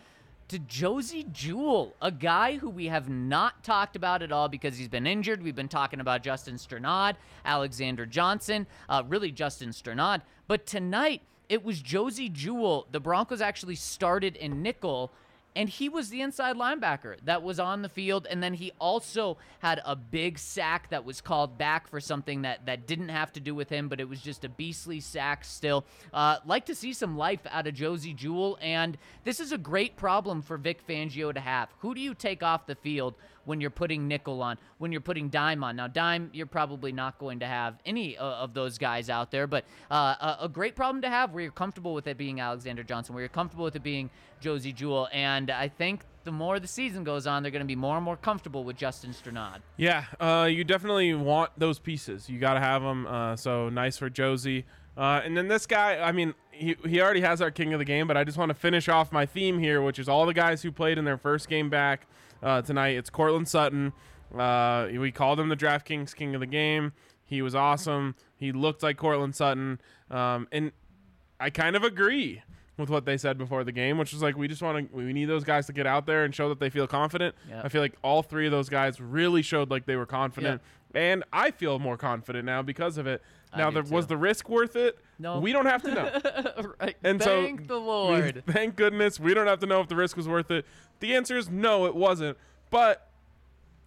to Josey Jewell, a guy who we have not talked about at all because he's been injured. We've been talking about Justin Strnad, Alexander Johnson, uh, really Justin Strnad. But tonight, it was Josey Jewell. The Broncos actually started in nickel. And he was the inside linebacker that was on the field. And then he also had a big sack that was called back for something that, that didn't have to do with him, but it was just a beastly sack still. Uh, like to see some life out of Josey Jewell. And this is a great problem for Vic Fangio to have. Who do you take off the field when you're putting nickel on, when you're putting dime on. Now, dime, you're probably not going to have any uh, of those guys out there, but uh, a, a great problem to have where you're comfortable with it being Alexander Johnson, where you're comfortable with it being Josey Jewell. And I think the more the season goes on, they're going to be more and more comfortable with Justin Strnad. Yeah, uh, you definitely want those pieces. You got to have them. Uh, so nice for Josey. Uh, and then this guy, I mean, he, he already has our king of the game, but I just want to finish off my theme here, which is all the guys who played in their first game back uh, tonight. It's Courtland Sutton. Uh, we called him the DraftKings king of the game. He was awesome. He looked like Courtland Sutton. Um, and I kind of agree with what they said before the game, which is like we just want to we need those guys to get out there and show that they feel confident. Yeah. I feel like all three of those guys really showed like they were confident, and I feel more confident now because of it. Now, the, was the risk worth it? No. we don't have to know. right. And so- Thank the We- Lord. thank goodness we don't have to know if the risk was worth it. The answer is no, it wasn't. But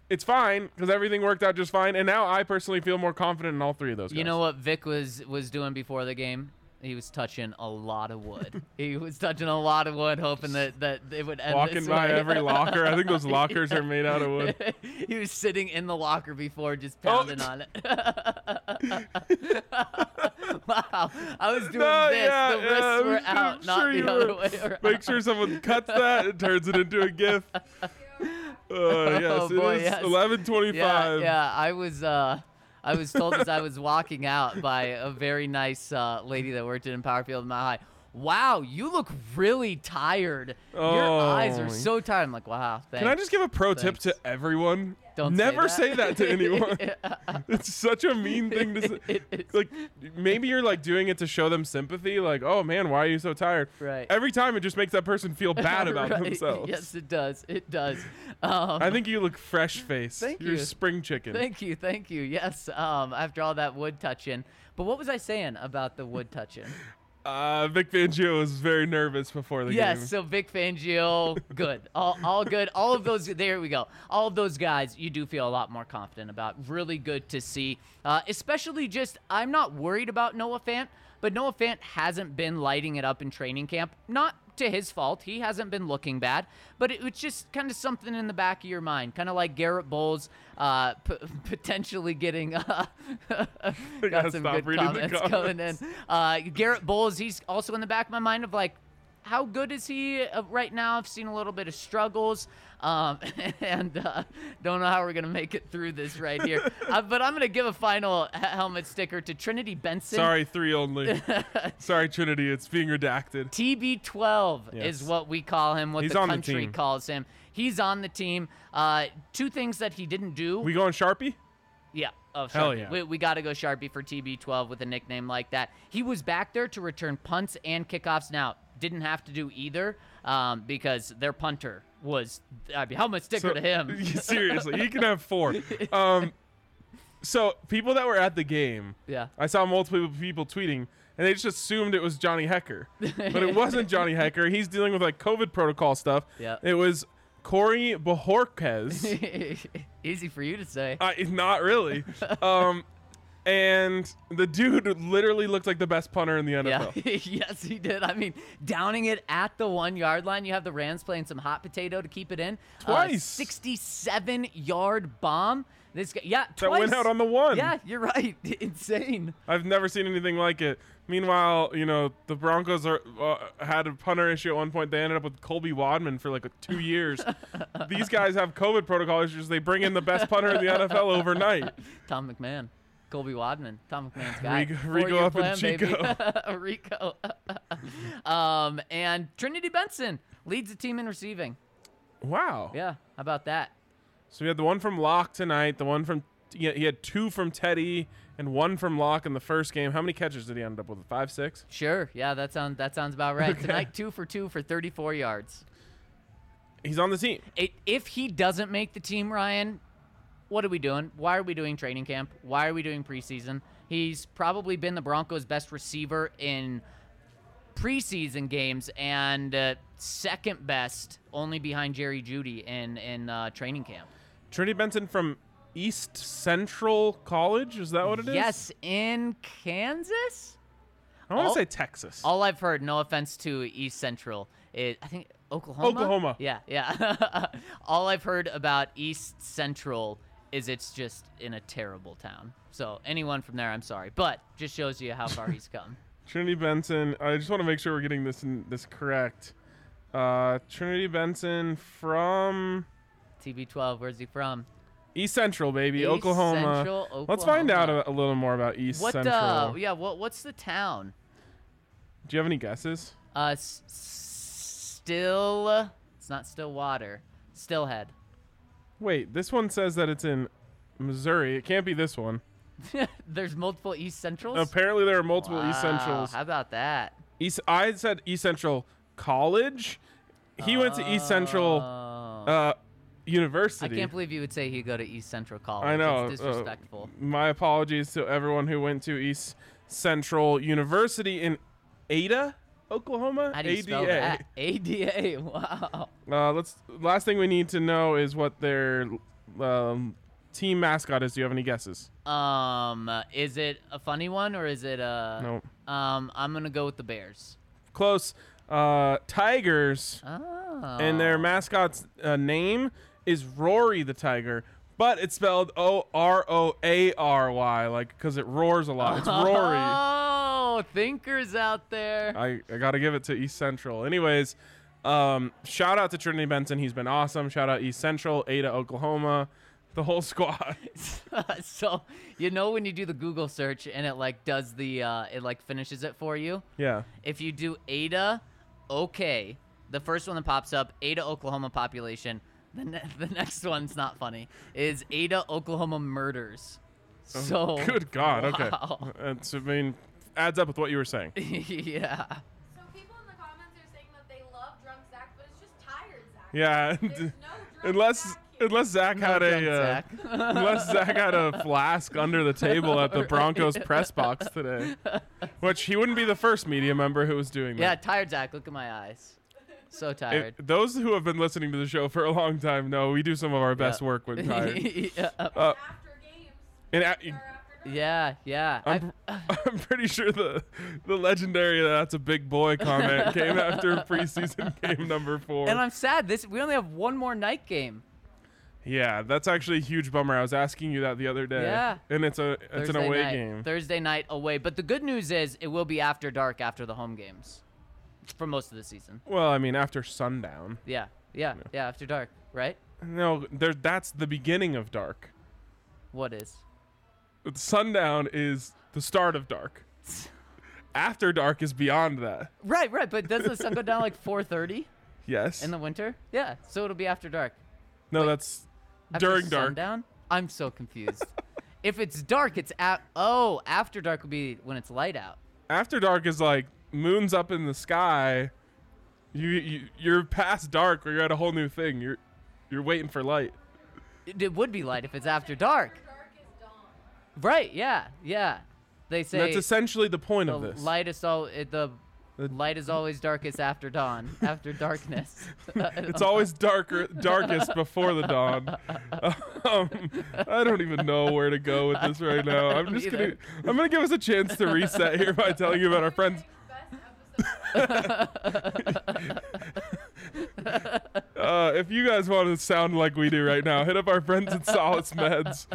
it's fine because everything worked out just fine, and now I personally feel more confident in all three of those. You guys. know what Vic was was doing before the game? He was touching a lot of wood. he was touching a lot of wood, hoping that that it would end Walking this by way. every locker. I think those lockers are made out of wood. he was sitting in the locker before, just Oh. pounding on it. wow, I was doing No, this. yeah, the wrists yeah, I'm were sure- out, not sure the other were. way around. Make sure someone cuts that and turns it into a GIF. Uh, yes, Oh, boy, it is yes. 11:25. Yeah, yeah. I was uh I was told as I was walking out by a very nice uh, lady that worked in Powerfield Mile High. Wow, you look really tired. Your eyes Oh. are so tired. I'm like, wow. Thanks. Can I just give a pro tip to everyone? Don't say Never that. say that to anyone. it's such a mean thing to say. Like maybe you're like doing it to show them sympathy. Like, oh man, why are you so tired? Right. Every time it just makes that person feel bad about Right. themselves. Yes, it does. It does. Um, I think you look fresh faced. Thank you're you. spring chicken. Thank you, thank you. Yes. Um, after all that wood touching, but what was I saying about the wood touching? Uh, Vic Fangio was very nervous before the Yes, game. Yes, so Vic Fangio, good. All, all good. All of those, there we go. All of those guys, you do feel a lot more confident about. Really good to see. Uh, especially just, I'm not worried about Noah Fant, but Noah Fant hasn't been lighting it up in training camp. Not to his fault. He hasn't been looking bad, but it was just kind of something in the back of your mind. Kind of like Garett Bolles uh, p- potentially getting. Uh, gotta some good the comments coming in. Uh, Garett Bolles, he's also in the back of my mind of like, how good is he uh, right now? I've seen a little bit of struggles, um, and uh, don't know how we're gonna make it through this right here. uh, but I'm gonna give a final helmet sticker to Trinity Benson. Sorry, three only. Sorry, Trinity. It's being redacted. TB12 Yes. is what we call him, what He's the on the country calls him. He's on the team. Uh, two things that he didn't do. We going Sharpie? Yeah. Of Hell yeah. We, we got to go Sharpie for TB12 with a nickname like that. He was back there to return punts and kickoffs. Now, didn't have to do either um, because their punter was, I mean, helmet sticker So- to him. Seriously, he can have four. Um, so people that were at the game, yeah. I saw multiple people tweeting, and they just assumed it was Johnny Hekker, but it wasn't Johnny Hekker. He's dealing with like COVID protocol stuff. Yeah. It was Corey Bojorquez. Easy for you to say. uh, not really. Um, and the dude literally looked like the best punter in the NFL. Yeah, yes, he did. I mean, downing it at the one yard line. You have the Rams playing some hot potato to keep it in. Uh, Twice. 67 yard bomb. This guy, yeah, twice. That went out on the one. Yeah, you're right. Insane. I've never seen anything like it. Meanwhile, you know the Broncos are uh, had a punter issue at one point. They ended up with Colby Wadman for like two years. These guys have COVID protocol issues. They bring in the best punter in the NFL overnight. Tom McMahon. Colby Wadman, Tom McMahon's guy. Rico- Rico up plan. Chico. Rico. um, and Trinity Benson leads the team in receiving. Wow. Yeah, how about that? So we had the one from Lock tonight. The one from he had, he had two from Teddy and one from Lock in the first game. How many catches did he end up with? Five, six. Sure. Yeah, that sounds that sounds about right. Okay. Tonight, two for two for 34 yards. He's on the team. It, if he doesn't make the team, Ryan, what are we doing? Why are we doing training camp? Why are we doing preseason? He's probably been the Broncos' best receiver in preseason games and uh, second best, only behind Jerry Jeudy in in uh, training camp. Trinity Benson from East Central College. Is that what it is? Yes, in Kansas. I want All- to say Texas. All I've heard, no offense to East Central, is I think Oklahoma. Oklahoma. Yeah, yeah. all I've heard about East Central is it's just in a terrible town. So anyone from there, I'm sorry, but just shows you how far he's come. Trinity Benson. I just want to make sure we're getting this in, this correct. Uh, Trinity Benson from TB12, where's he from? East Central, baby, East Oklahoma. Central, Let's find out a, a little more about East What? Central. Uh, yeah. What? What's the town? Do you have any guesses? Uh, s- still. It's not Stillwater. Stillhead. Wait, this one says that it's in Missouri. It can't be this one. There's multiple East Centrals. Apparently, there are multiple East Wow, Centrals. How about that? East. I said East Central College. He went to East Central Oh. uh, I can't believe you would say he'd go to East Central College. I know. It's uh, disrespectful. my apologies to everyone who went to East Central University in Ada, Oklahoma. How do you spell that? ADA. Wow. Uh, let's. Last thing we need to know is what their um, team mascot is. Do you have any guesses? Um, is it a funny one or is it a? No. Um, I'm gonna go with the Bears. Close. Uh, Tigers, Oh. and their mascot's uh, name is Rory the Tiger, but it's spelled O R O A R Y, like because it roars a lot. It's Rory. Thinkers out there. I, I got to give it to East Central. Anyways, um, shout out to Trinity Benson. He's been awesome. Shout out East Central, Ada, Oklahoma, the whole squad. so you know when you do the Google search and it like does the uh, it like finishes it for you. yeah. If you do Ada, okay, the first one that pops up, Ada, Oklahoma population. The, ne- the next one's not funny. Is Ada, Oklahoma murders. So Oh, Good God. wow. Okay. That's, I mean, adds up with what you were saying. yeah. So people in the comments are saying that they love drunk Zac, but it's just tired Zac. Yeah. No unless Zac unless Zac No had a uh, Zac. unless Zac had a flask under the table at the Broncos press box today, which he wouldn't be the first media member who was doing that. Yeah, tired Zac. Look at my eyes. So It- tired. those who have been listening to the show for a long time know we do some of our best Yeah. work when tired. yeah. Uh, after games. and a- or after dark. Yeah, yeah. I'm, I'm pretty sure the the legendary "that's a big boy" comment came after preseason game number four. and I'm sad. This we only have one more night game. yeah, that's actually a huge bummer. I was asking you that the other day. Yeah. and it's a it's an away night. game. Thursday night away. But the good news is it will be after dark after the home games for most of the season. well, I mean, after sundown. Yeah, yeah, yeah. After dark, right? No, there. That's the beginning of dark. What is? Sundown is the start of dark. After dark is beyond that. Right, right. But does the sun go down like 4:30 Yes. in the winter? Yeah. So it'll be after dark. no, wait, that's After during dark. sundown? I'm so confused. if it's dark, it's at oh after dark would be when it's light out. After dark is like moon's up in the sky. You, you you're past dark, where you're at a whole new thing. You're you're waiting for light. It, it would be light if it's after dark. After dark is dawn. Right? Yeah, yeah. They say That's essentially the point the of this. light is all it, the light is always darkest after dawn, after darkness. It's always darker, darkest before the dawn. Um, I don't even know where to go with this right now. I'm just gonna. I'm gonna give us a chance to reset here by telling you about our friends. Uh, if you guys want to sound like we do right now, hit up our friends at Solace Meds.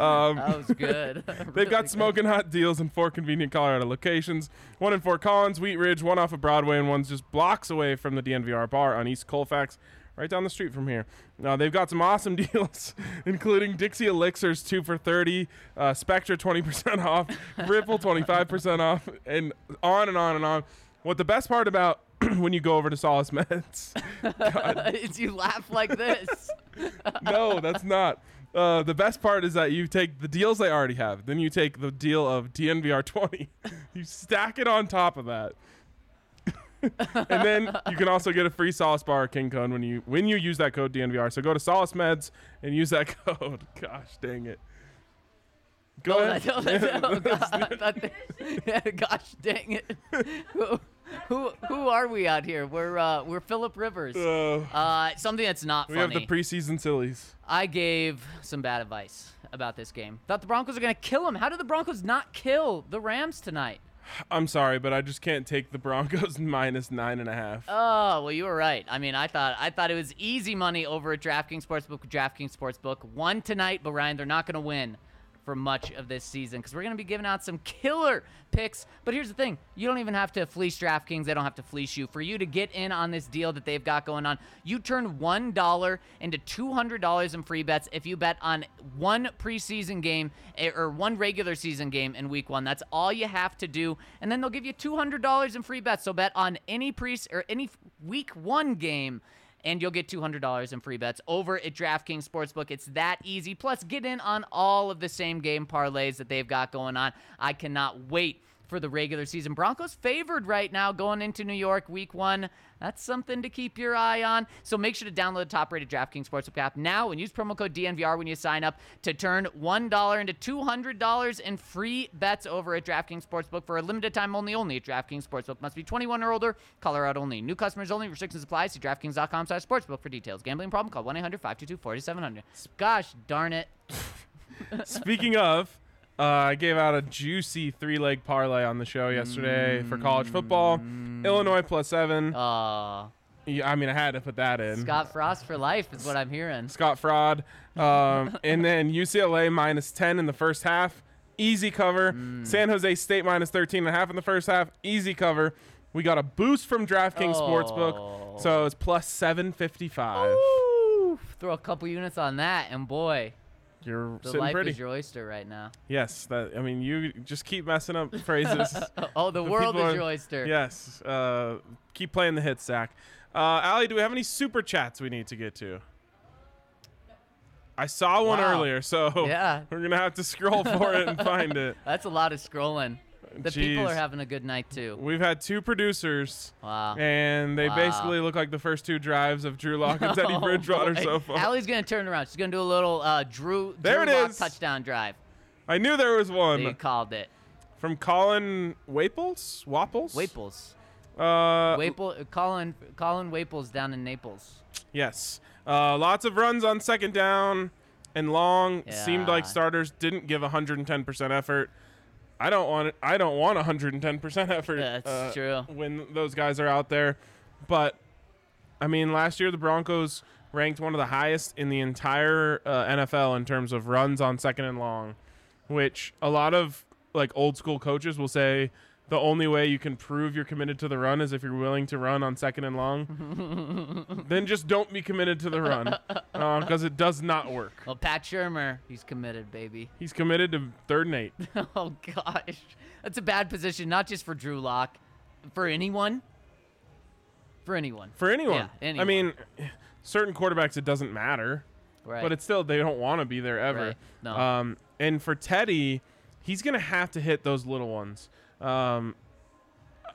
Um, that was good. They've Really got good. smoking hot deals in four convenient Colorado locations. One in Fort Collins, Wheat Ridge, one off of Broadway, and one's just blocks away from the DNVR bar on East Colfax, right down the street from here. Now they've got some awesome deals, including Dixie Elixirs two for thirty, uh, Spectra twenty percent off, Ripple twenty five percent off, and on and on and on. What the best part about when you go over to Solace Meds? Is you laugh like this. no, that's not. Uh, the best part is that you take the deals they already have, then you take the deal of DNVR 20, you stack it on top of that, and then you can also get a free Solace bar or King Cone when you when you use that code DNVR. So go to Solace Meds and use that code. Gosh dang it. Go Oh, ahead. that- oh, God, that- yeah, gosh dang it. who, who who are we out here? We're uh, we're Philip Rivers. Uh, Uh, something that's not we have the preseason sillies. I gave some bad advice about this game. Thought the Broncos are gonna kill them. How did the Broncos not kill the Rams tonight? I'm sorry, but I just can't take the Broncos minus nine and a half. Oh well, you were right. I mean, I thought I thought it was easy money over at DraftKings Sportsbook. DraftKings Sportsbook won tonight, but Ryan, they're not going to win for much of this season because we're going to be giving out some killer picks. But here's the thing: you don't even have to fleece DraftKings; they don't have to fleece you. For you to get in on this deal that they've got going on, you turn one dollar into two hundred dollars in free bets if you bet on one preseason game eh, or one regular season game in Week One. That's all you have to do, and then they'll give you two hundred dollars in free bets. So bet on any pre or any Week One game and you'll get $200 in free bets over at DraftKings Sportsbook. It's that easy. Plus, get in on all of the same game parlays that they've got going on. I cannot wait for the regular season. Broncos favored right now going into New York week one. That's something to keep your eye on. So make sure to download the top rated DraftKings Sportsbook app now and use promo code DNVR when you sign up to turn $1 into $200 in free bets over at DraftKings Sportsbook for a limited time only. Only at DraftKings Sportsbook. Must be 21 or older. Colorado only. New customers only. Restrictions apply. See DraftKings.com slash sportsbook for details. Gambling problem? Call 1-800-522-4700. Gosh darn it. Speaking of, uh, I gave out a juicy three leg parlay on the show yesterday for college football. Illinois plus seven. Uh, Yeah, I mean, I had to put that in. Scott Frost for life is what I'm hearing. Scott Fraud. Um, and then UCLA minus 10 in the first half. Easy cover. Mm. San Jose State minus 13 and a half in the first half. Easy cover. We got a boost from DraftKings Sportsbook. Oh. So it's plus 755. Ooh, throw a couple units on that, and boy, You're the sitting life pretty. is your oyster right now. yes. That I mean, you just keep messing up phrases. Oh, the, The world is your oyster. yes. Uh, keep playing the hits, Zac. Uh, Allie, do we have any super chats we need to get to? I saw one Wow. earlier, so Yeah. we're gonna have to scroll for it and find it. That's a lot of scrolling. The people are having a good night too. We've had two producers, Wow. and they Wow. basically look like the first two drives of Drew Lock and Teddy Oh, Bridgewater boy. so far. Allie's gonna turn around. She's gonna do a little uh, Drew There Drew it Lock is. touchdown drive. I knew there was They one called it. from Colin Waples. Wapples. Waples. Uh, Waple. Colin. Colin Waples down in Naples. Yes. Uh, lots of runs on second down and long. Seemed like starters didn't give 110% effort. I don't want. I don't want 110% effort. That's uh, true. When those guys are out there, but I mean, last year the Broncos ranked one of the highest in the entire uh, NFL in terms of runs on second and long, which a lot of like old school coaches will say the only way you can prove you're committed to the run is if you're willing to run on second and long. then just don't be committed to the run because it does not work. Well, Pat Shurmur, he's committed, baby. He's committed to third and eight. oh gosh, that's a bad position, not just for Drew Lock, for anyone. For anyone. For anyone. Yeah, I mean, certain quarterbacks it doesn't matter, Right. but it's still they don't want to be there ever. Right. No. Um, and for Teddy, he's gonna have to hit those little ones. Um,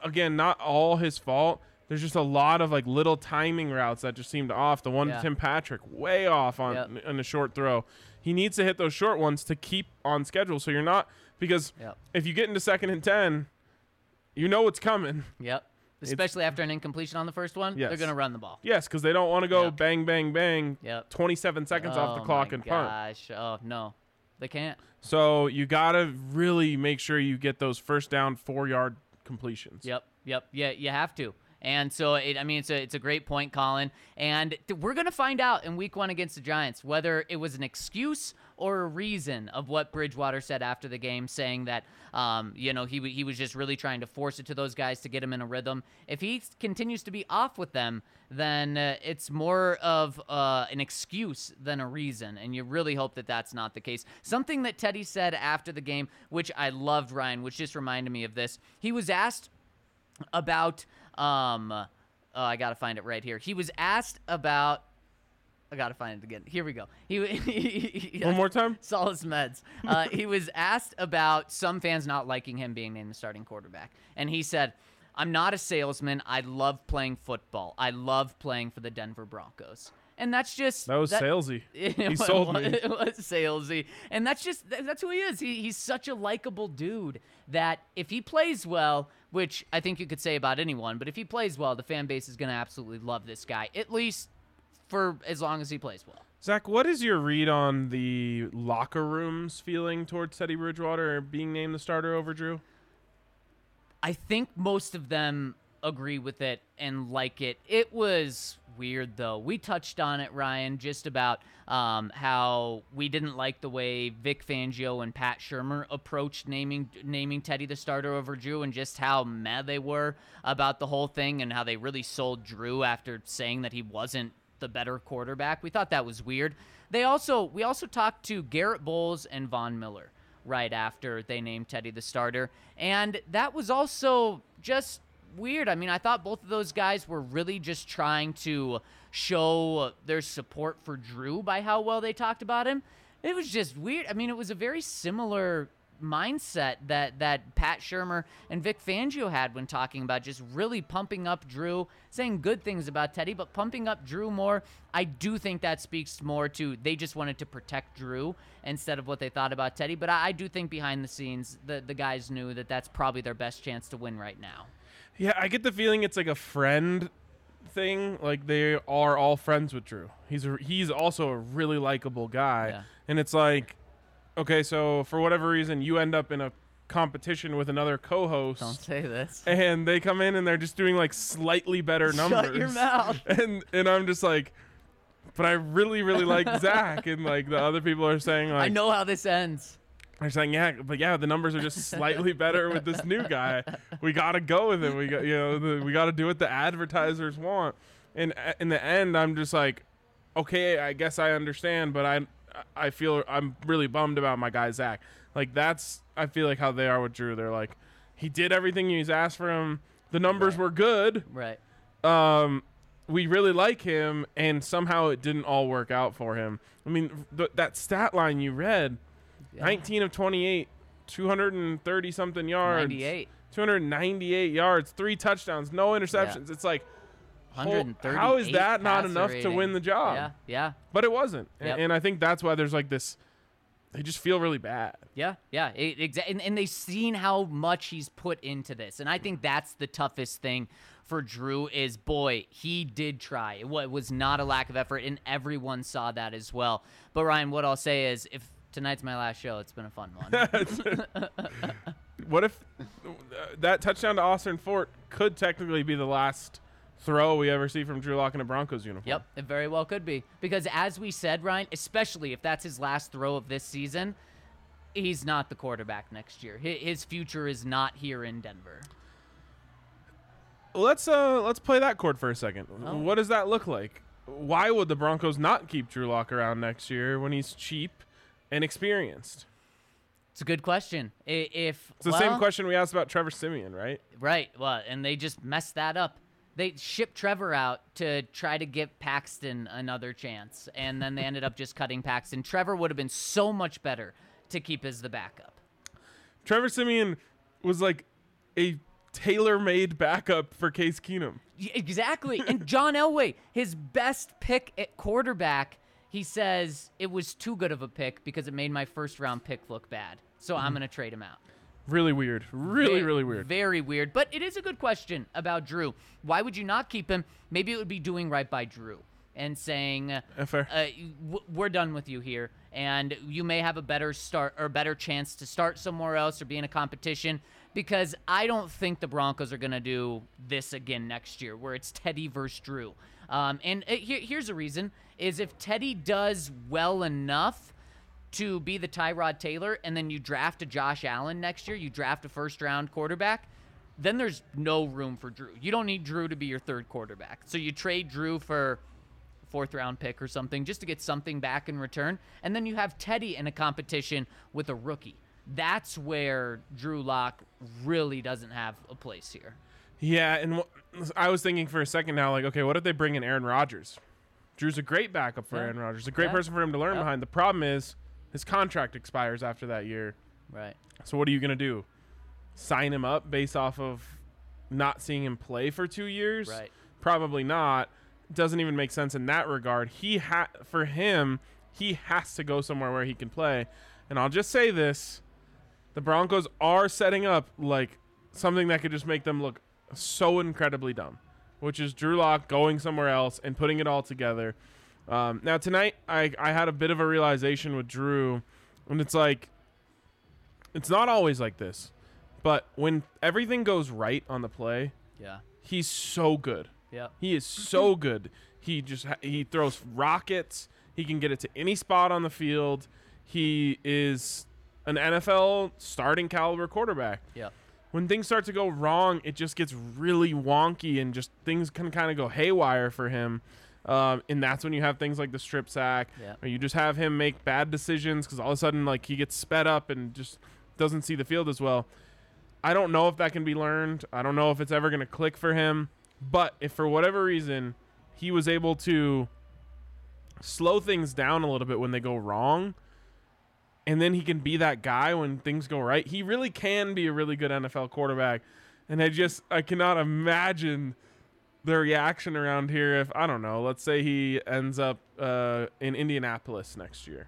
again, not all his fault. There's just a lot of like little timing routes that just seemed off. The one Yeah. to Tim Patrick, way off on Yep. on a short throw. He needs to hit those short ones to keep on schedule. So you're not because Yep. if you get into second and ten, you know what's coming. Yep. Especially after an incompletion on the first one, they're gonna run the ball. Yes, because they don't want to go Yep. bang, bang, bang. Yep. 27 seconds off Oh the clock my and punt. gosh. Oh no, they can't. So you gotta really make sure you get those first down four yard completions. Yep, yep, yeah, you have to. And so, it, I mean, it's a it's a great point, Colin. And th- we're gonna find out in Week One against the Giants whether it was an excuse or a reason of what Bridgewater said after the game, saying that um, you know he he was just really trying to force it to those guys to get them in a rhythm. If he continues to be off with them, then uh, it's more of uh, an excuse than a reason. And you really hope that that's not the case. Something that Teddy said after the game, which I loved, Ryan, which just reminded me of this. He was asked about um oh, I gotta find it right here. He was asked about I gotta find it again. Here we go. He, he One more time. Solace Meds. Uh, he was asked about some fans not liking him being named the starting quarterback, and he said, "I'm not a salesman. I love playing football. I love playing for the Denver Broncos." And that's just That was salesy. it He was- sold me. It was salesy, and that's just that's who he is. He, he's such a likable dude that if he plays well, which I think you could say about anyone, but if he plays well, the fan base is going to absolutely love this guy at least for as long as he plays well. Zach, what is your read on the locker rooms feeling towards Teddy Bridgewater being named the starter over Drew? I think most of them agree with it and like it. It was weird though. We touched on it, Ryan, just about um, how we didn't like the way Vic Fangio and Pat Shurmur approached naming naming Teddy the starter over Drew, and just how mad they were about the whole thing, and how they really sold Drew after saying that he wasn't the better quarterback. We thought that was weird. They also we also talked to Garett Bolles and Von Miller right after they named Teddy the starter, and that was also just weird. I mean, I thought both of those guys were really just trying to show their support for Drew by how well they talked about him. It was just weird. I mean, it was a very similar mindset that that Pat Shurmur and Vic Fangio had when talking about just really pumping up Drew, saying good things about Teddy, but pumping up Drew more. I do think that speaks more to they just wanted to protect Drew instead of what they thought about Teddy. But I, I do think behind the scenes, the the guys knew that that's probably their best chance to win right now. Yeah, I get the feeling it's like a friend thing. Like they are all friends with Drew. He's a, he's also a really likable guy, Yeah. and it's like, okay, so for whatever reason, you end up in a competition with another co-host, Don't say this. and they come in and they're just doing like slightly better numbers. Shut your mouth. And and I'm just like, but I really really like Zac, and like the other people are saying like, I know how this ends. They're saying, yeah, but yeah, the numbers are just slightly better with this new guy. We gotta go with it. We got, you know, the, we gotta do what the advertisers want. And a- in the end, I'm just like, okay, I guess I understand, but I, I feel I'm really bummed about my guy Zac. Like that's, I feel like how they are with Drew. They're like, he did everything he's asked for him. The numbers Right. were good. Right. Um, we really like him, and somehow it didn't all work out for him. I mean, th- that stat line you read. Yeah. 19 of 28, 230 something yards, 98. 298 yards, three touchdowns, no interceptions. It's like, ho- 138 how is that not enough to win the job? Yeah, yeah, But it wasn't. Yep. And I think that's why there's like this, they just feel really bad. yeah, yeah. It, exa- and, and they've seen how much he's put into this, and I think that's the toughest thing for Drew. Is boy, he did try. It was not a lack of effort, and everyone saw that as well. But Ryan, what I'll say is, if tonight's my last show, it's been a fun one. What if that touchdown to Austin Fort could technically be the last throw we ever see from Drew Lock in a Broncos uniform? Yep, it very well could be. Because as we said, Ryan, especially if that's his last throw of this season, he's not the quarterback next year. His future is not here in Denver. Let's uh let's play that chord for a second. Oh. What does that look like? Why would the Broncos not keep Drew Lock around next year when he's cheap and experienced? It's a good question. If It's the same question we asked about Trevor Siemian, right? right? Well, and they just messed that up. They shipped Trevor out to try to give Paxton another chance, and then they ended up just cutting Paxton. Trevor would have been so much better to keep as the backup. Trevor Siemian was like a tailor-made backup for Case Keenum. Exactly. And John Elway, his best pick at quarterback, he says it was too good of a pick because it made my first round pick look bad. So I'm going to trade him out. Really weird. Really, Ve- really weird. Very weird. But it is a good question about Drew. Why would you not keep him? Maybe it would be doing right by Drew and saying, uh, Uh, uh, we're done with you here, and you may have a better start or better chance to start somewhere else or be in a competition. Because I don't think the Broncos are going to do this again next year, where it's Teddy versus Drew. Um, and uh, here, here's a reason: is if Teddy does well enough to be the Tyrod Taylor, and then you draft a Josh Allen next year, you draft a first round quarterback, then there's no room for Drew. You don't need Drew to be your third quarterback. So you trade Drew for fourth round pick or something just to get something back in return. And then you have Teddy in a competition with a rookie. That's where Drew Lock really doesn't have a place here. Yeah, and I was thinking for a second now, like, okay, what if they bring in Aaron Rodgers? Drew's a great backup for Yeah. Aaron Rodgers, a great Yeah. person for him to learn Yep. behind. The problem is his contract expires after that year. Right. So what are you gonna do? Sign him up based off of not seeing him play for two years? Right. Probably not. Doesn't even make sense in that regard. He ha for him, he has to go somewhere where he can play. And I'll just say this: the Broncos are setting up like something that could just make them look so incredibly dumb, which is Drew Lock going somewhere else and putting it all together. Um, now tonight, I I had a bit of a realization with Drew, and it's like it's not always like this. But when everything goes right on the play, Yeah. he's so good. Yeah. He is so good. He just he throws rockets. He can get it to any spot on the field. He is an NFL starting caliber quarterback. Yeah. When things start to go wrong, it just gets really wonky and just things can kind of go haywire for him. Um, and that's when you have things like the strip sack, Yeah. or you just have him make bad decisions because all of a sudden, like he gets sped up and just doesn't see the field as well. I don't know if that can be learned. I don't know if it's ever going to click for him. But if for whatever reason he was able to slow things down a little bit when they go wrong, and then he can be that guy when things go right, he really can be a really good NFL quarterback. And I just I cannot imagine the reaction around here if I don't know, let's say he ends up uh, in Indianapolis next year,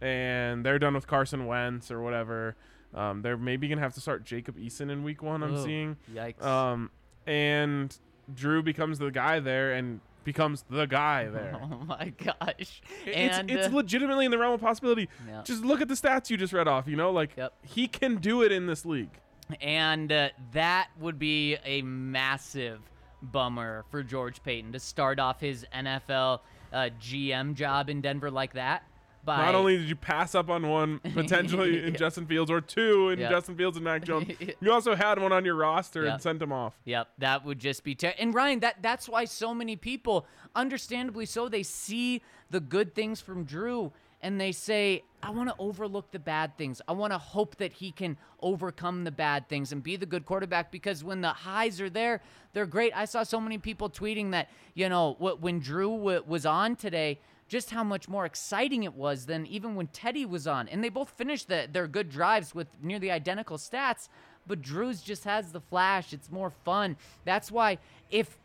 and they're done with Carson Wentz or whatever. Um, they're maybe gonna have to start Jacob Eason in Week One. I'm Ugh, seeing. Yikes. Um, and Drew becomes the guy there and becomes the guy there. oh my gosh. It's, and it's uh, legitimately in the realm of possibility. Yeah. Just look at the stats you just read off. You know, like Yep. he can do it in this league. And uh, that would be a massive bummer for George Paton to start off his NFL uh, GM job in Denver like that. By, Not only did you pass up on one potentially in Yeah. Justin Fields or two in Yeah. Justin Fields and Mac Jones, you also had one on your roster Yeah. and sent him off. Yep, that would just be terrible. and Ryan. That that's why so many people, understandably so, they see the good things from Drew and they say, "I want to overlook the bad things. I want to hope that he can overcome the bad things and be the good quarterback." Because when the highs are there, they're great. I saw so many people tweeting that you know wh- when Drew w- was on today. Just how much more exciting it was than even when Teddy was on, and they both finished the, their good drives with nearly identical stats but Drew's just has the flash. It's more fun. That's why if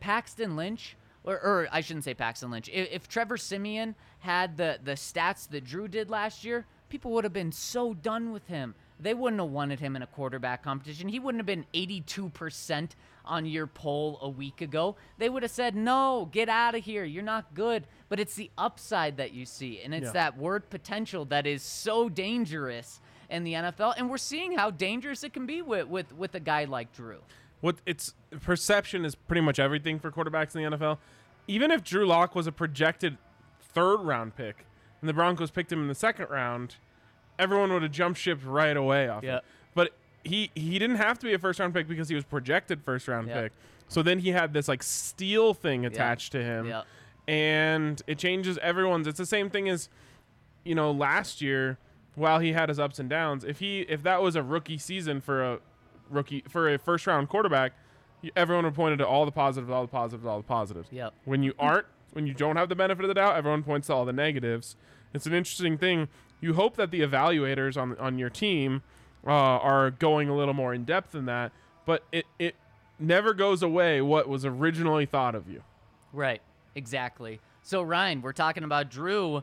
Paxton Lynch, or, or I shouldn't say Paxton Lynch, if, if Trevor Siemian had the, the stats that Drew did last year, people would have been so done with him. They wouldn't have wanted him in a quarterback competition. He wouldn't have been 82% on your poll a week ago. They would have said, no, get out of here. You're not good. But it's the upside that you see. And it's Yeah. that word potential that is so dangerous in the NFL. And we're seeing how dangerous it can be with, with, with a guy like Drew. What it's perception is pretty much everything for quarterbacks in the NFL. Even if Drew Lock was a projected third round pick and the Broncos picked him in the second round, everyone would have jumped ship right away off Yeah. it. But he he didn't have to be a first round pick because he was projected first round Yeah. pick. So then he had this like steel thing attached to him. Yeah. And it changes everyone's it's the same thing as you know, last year while he had his ups and downs, if he if that was a rookie season for a rookie for a first round quarterback, everyone would point to all the positives, all the positives, all the positives. Yep. When you aren't, when you don't have the benefit of the doubt, everyone points to all the negatives. It's an interesting thing. You hope that the evaluators on on your team uh, are going a little more in depth than that, but it it never goes away what was originally thought of you. Right. Exactly. So Ryan, we're talking about Drew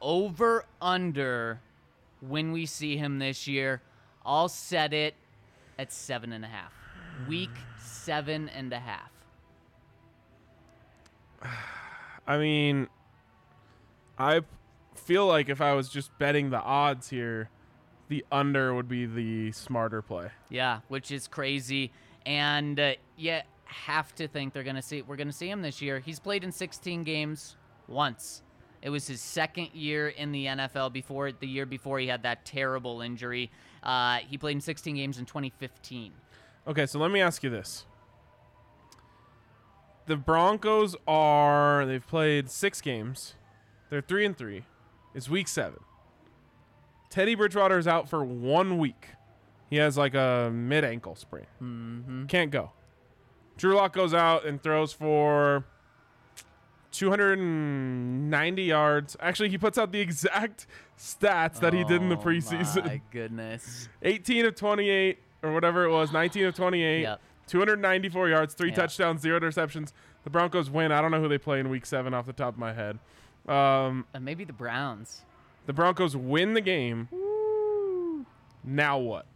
over under when we see him this year. I'll set it at seven and a half. Week seven and a half. I mean, I feel like if I was just betting the odds here, the under would be the smarter play. Yeah, which is crazy. And uh, you have to think they're gonna see we're gonna see him this year. He's played in 16 games once. It was his second year in the NFL. Before the year before, he had that terrible injury. Uh, he played in 16 games in 2015. Okay, so let me ask you this. The Broncos are they've played 6 games. They're 3 and 3. It's week 7. Teddy Bridgewater is out for 1 week. He has like a mid ankle sprain. Mm-hmm. Can't go. Drew Lock goes out and throws for 290 yards. Actually, he puts out the exact stats that he did in the Oh preseason. My goodness. 18 of 28 or whatever it was, 19 of 28, Yep. 294 yards, three Yeah. touchdowns, zero interceptions. The Broncos win. I don't know who they play in week 7 off the top of my head. Um, Uh, maybe the Browns. the Broncos win the game. Now what?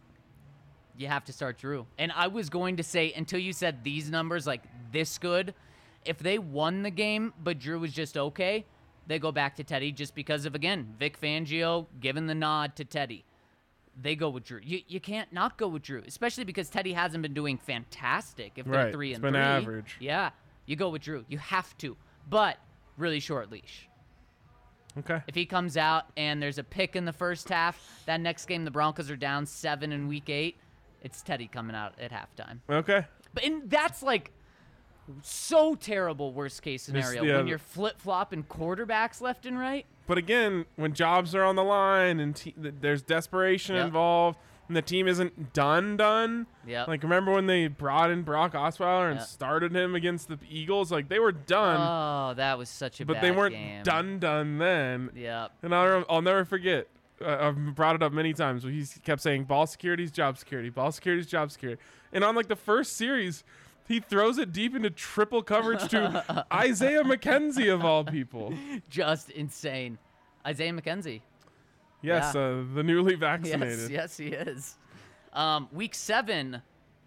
You have to start Drew. And I was going to say until you said these numbers like this good, if they won the game but Drew was just okay, they go back to Teddy just because of again Vic Fangio giving the nod to Teddy. They go with Drew. You you can't not go with Drew, especially because Teddy hasn't been doing fantastic. If they're Right, three it's and been three, average. Yeah, you go with Drew. You have to, but really short leash. Okay. If he comes out and there's a pick in the first half, that next game the Broncos are down seven in week eight. It's Teddy coming out at halftime. Okay. But and that's like so terrible worst case scenario yeah, when you're flip flopping quarterbacks left and right. But again, when jobs are on the line and te- there's desperation Yep. involved, and the team isn't done done. Yep. Like remember when they brought in Brock Osweiler and Yep. started him against the Eagles? Like they were done, Oh, that was such a but they weren't game. done done then. Yep. And I'll, I'll never forget. Uh, I've brought it up many times. He kept saying ball security's job security, ball security's job security. And on like the first series, he throws it deep into triple coverage to Isaiah McKenzie of all people. Just insane. Isaiah McKenzie. Yes, Yeah. uh, the newly vaccinated. Yes, yes, he is. Um, week seven,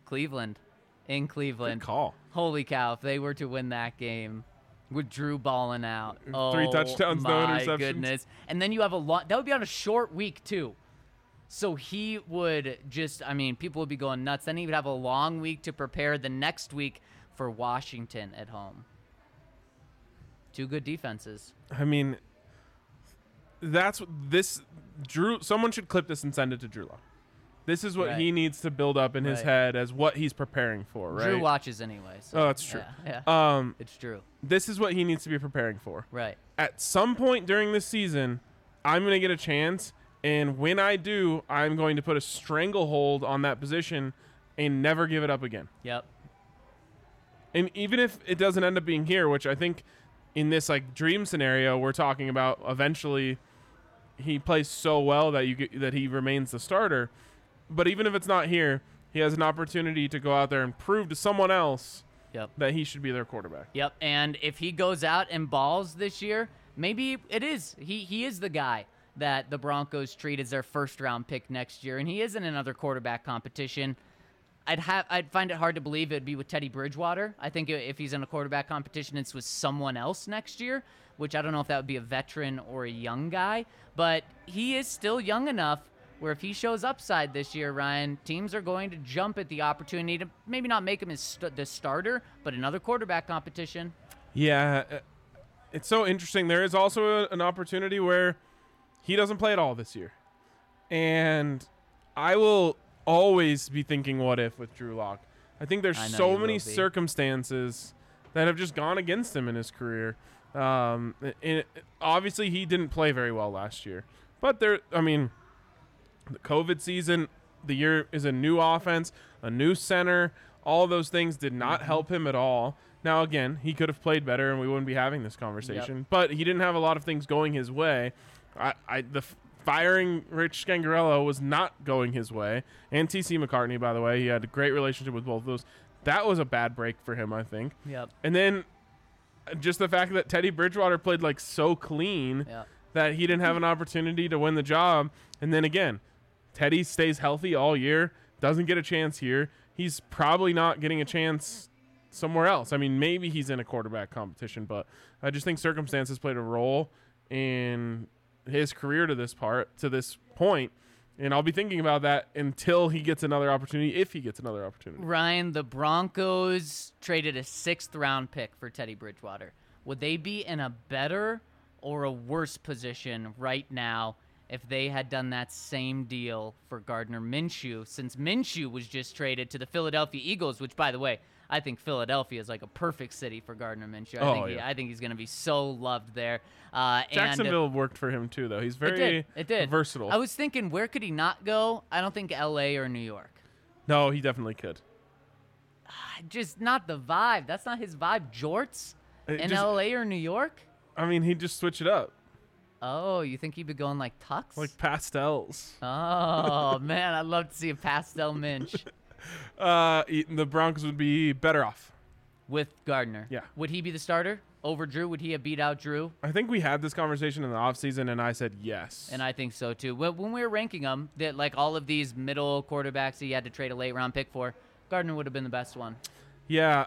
Cleveland, in Good Cleveland. call. Holy cow! If they were to win that game, with Drew balling out, Three oh, touchdowns, no my interceptions. goodness! And then you have a lot. That would be on a short week too. So he would just, I mean, people would be going nuts. Then he would have a long week to prepare the next week for Washington at home. Two good defenses. I mean, that's this Drew. Someone should clip this and send it to Drew Lock. This is what Right. he needs to build up in his head as what he's preparing for, right? Drew watches anyway. So, Oh, that's true. Yeah, yeah um, it's true. this is what he needs to be preparing for. Right. At some point during the season, I'm going to get a chance, and when I do, I'm going to put a stranglehold on that position and never give it up again. Yep. And even if it doesn't end up being here, which I think in this like dream scenario we're talking about, eventually he plays so well that you get, that he remains the starter. But even if it's not here, he has an opportunity to go out there and prove to someone else Yep. that he should be their quarterback. Yep. And if he goes out and balls this year, maybe it is. He he is the guy that the Broncos treat as their first round pick next year, and he is in another quarterback competition. I'd have I'd find it hard to believe it'd be with Teddy Bridgewater. I think if he's in a quarterback competition, it's with someone else next year, which I don't know if that would be a veteran or a young guy, but he is still young enough where if he shows upside this year, Ryan, teams are going to jump at the opportunity to maybe not make him as st- the starter, but another quarterback competition. Yeah, uh, it's so interesting. There is also a, an opportunity where he doesn't play at all this year, and I will always be thinking, "What if?" with Drew Lock. I think there's I so many circumstances that have just gone against him in his career. Um, and obviously, he didn't play very well last year, but there. I mean, the COVID season, the year is a new offense, a new center. All those things did not help him at all. Now, again, he could have played better, and we wouldn't be having this conversation. But he didn't have a lot of things going his way. I, I the firing Rich Scangarello was not going his way, and TC McCartney, by the way, he had a great relationship with both of those. That was a bad break for him, I think. Yep. And then uh, just the fact that Teddy Bridgewater played like so clean Yep. that he didn't have an opportunity to win the job. And then again, Teddy stays healthy all year, doesn't get a chance here. He's probably not getting a chance somewhere else. I mean, maybe he's in a quarterback competition, but I just think circumstances played a role in his career to this part, to this. And I'll be thinking about that until he gets another opportunity, if he gets another opportunity. Ryan, the Broncos traded a sixth round pick for Teddy Bridgewater. Would they be in a better or a worse position right now if they had done that same deal for Gardner Minshew? Since Minshew was just traded to the Philadelphia Eagles, which, by the way, I think Philadelphia is like a perfect city for Gardner Minshew. I Oh, think he, yeah. I think he's going to be so loved there. Uh, and Jacksonville worked for him too, though. He's it very did. It did. versatile. I was thinking, where could he not go? I don't think L.A. or New York. no, he definitely could. just not the vibe. That's not his vibe. Jorts It in just- LA or New York? I mean, he'd just switch it up, Oh, you think he'd be going like tux? like pastels. oh man, I'd love to see a pastel minch Uh, the Broncos would be better off. with Gardner. Yeah. Would he be the starter over Drew? Would he have beat out Drew? I think we had this conversation in the offseason, and I said yes. And I think so too. When when we were ranking them, that like all of these middle quarterbacks that you had to trade a late round pick for, Gardner would have been the best one. yeah,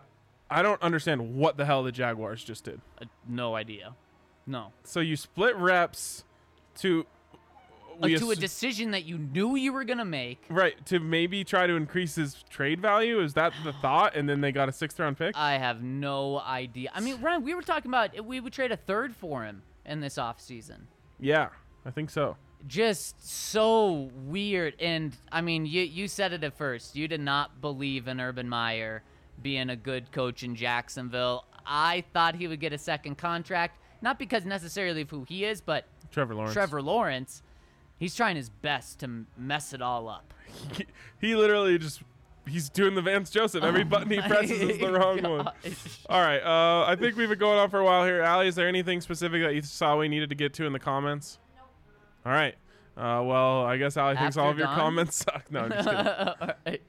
I don't understand what the hell the Jaguars just did. Uh, no idea. No. So you split reps to we to a decision that you knew you were gonna make. right to maybe try to increase his trade value. Is that the thought? And then they got a sixth round pick. I have no idea. I mean, Ryan, we were talking about we would trade a third for him in this offseason. yeah, I think so. Just so weird. And I mean, you you said it at first. You did not believe in Urban Meyer being a good coach in Jacksonville. I thought he would get a second contract, not because necessarily of who he is, but Trevor Lawrence. Trevor Lawrence. He's trying his best to mess it all up. He, he literally just he's doing the Vance Joseph. Every button he Oh presses is the wrong one. All right. Uh, I think we've been going on for a while here. Allie, is there anything specific that you saw we needed to get to in the comments? All right. Uh, well, I guess Allie thinks all After of your Dawn? comments suck. No, I'm just kidding. All right.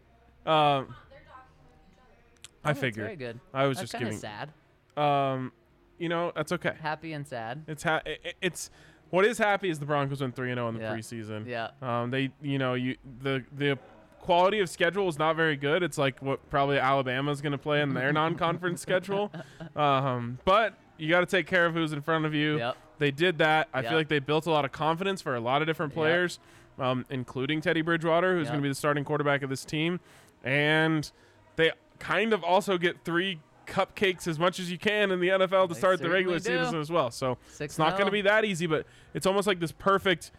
Um, They're talking with each other. I Oh, that's figured. Very good. I was That's just kinda sad. Um, you know that's okay. Happy and sad. It's ha- i- i- it's what is happy is the Broncos went three and zero in the Yeah. preseason. Yeah. Um, they you know you the the quality of schedule is not very good. It's like what probably Alabama's going to play in their non-conference schedule. Um, but you got to take care of who's in front of you. Yep. They did that. I Yep. feel like they built a lot of confidence for a lot of different Yep. players, um, including Teddy Bridgewater, who's Yep. going to be the starting quarterback of this team. And they kind of also get three cupcakes as much as you can in the NFL to They start the regular do. season as well. So Six it's not going to oh. be that easy, but it's almost like this perfect,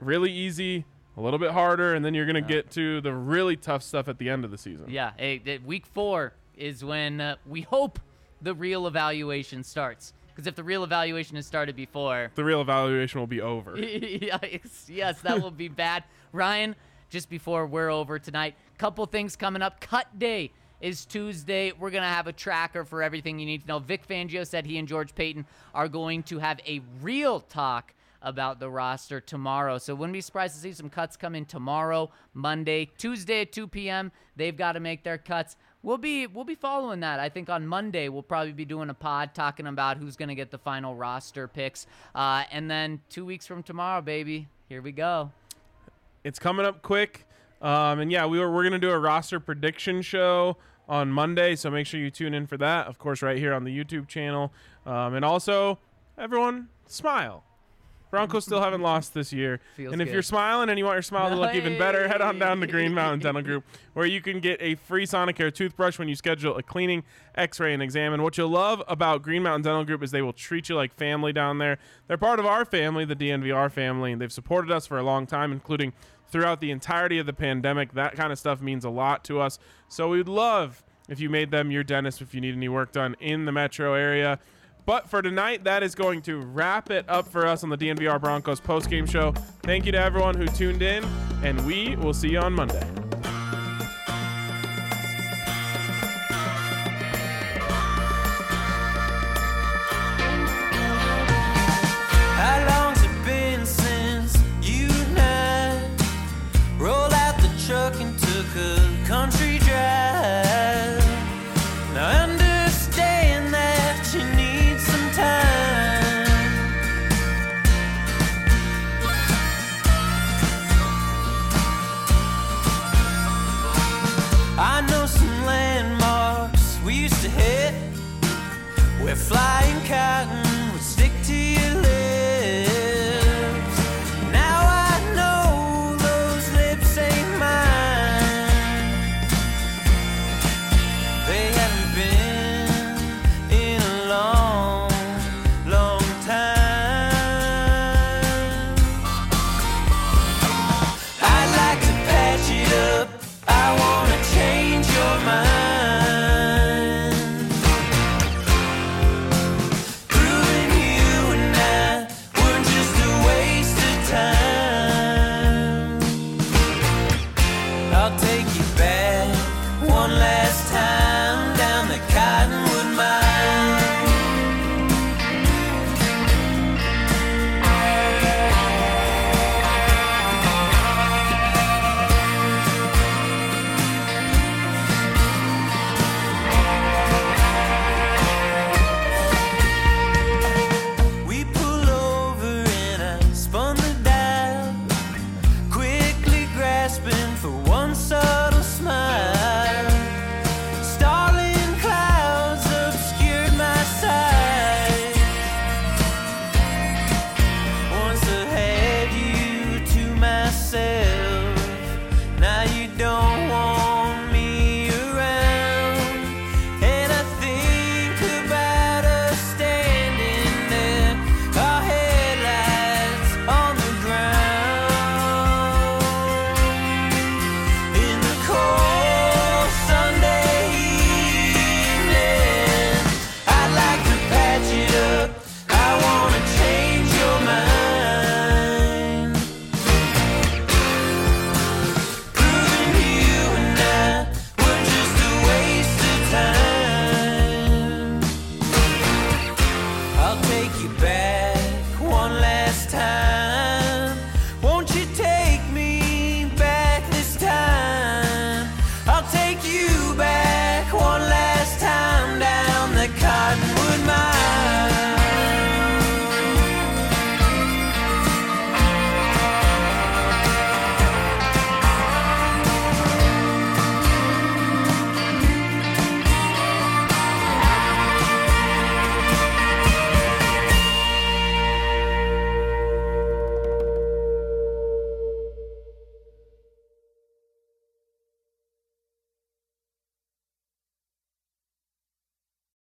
really easy, a little bit harder, and then you're going to Yeah. get to the really tough stuff at the end of the season. Yeah, eh, week four is when uh, we hope the real evaluation starts. Because if the real evaluation has started before, The real evaluation will be over. yes, yes, that will be bad. Ryan, just before we're over tonight, couple things coming up. Cut day is Tuesday. We're gonna have a tracker for everything you need to know. Vic Fangio said he and George Paton are going to have a real talk about the roster tomorrow. So wouldn't be surprised to see some cuts come in tomorrow, Monday, Tuesday at 2 p.m. They've got to make their cuts. We'll be we'll be following that. I think on Monday we'll probably be doing a pod talking about who's going to get the final roster picks. Uh, and then two weeks from tomorrow, baby, here we go. it's coming up quick. Um, and yeah, we were, we're going to do a roster prediction show on Monday, so make sure you tune in for that. Of course, right here on the YouTube channel. Um, and also, everyone, smile. Broncos still haven't lost this year. Feels and if good. you're smiling and you want your smile to look even better, head on down to Green Mountain Dental Group, where you can get a free Sonicare toothbrush when you schedule a cleaning, X-ray, and exam. And what you'll love about Green Mountain Dental Group is they will treat you like family down there. They're part of our family, the DNVR family, and they've supported us for a long time, including throughout the entirety of the pandemic. That kind of stuff means a lot to us. So we'd love if you made them your dentist if you need any work done in the metro area. But for tonight, that is going to wrap it up for us on the DNVR Broncos postgame show. Thank you to everyone who tuned in, and we will see you on Monday.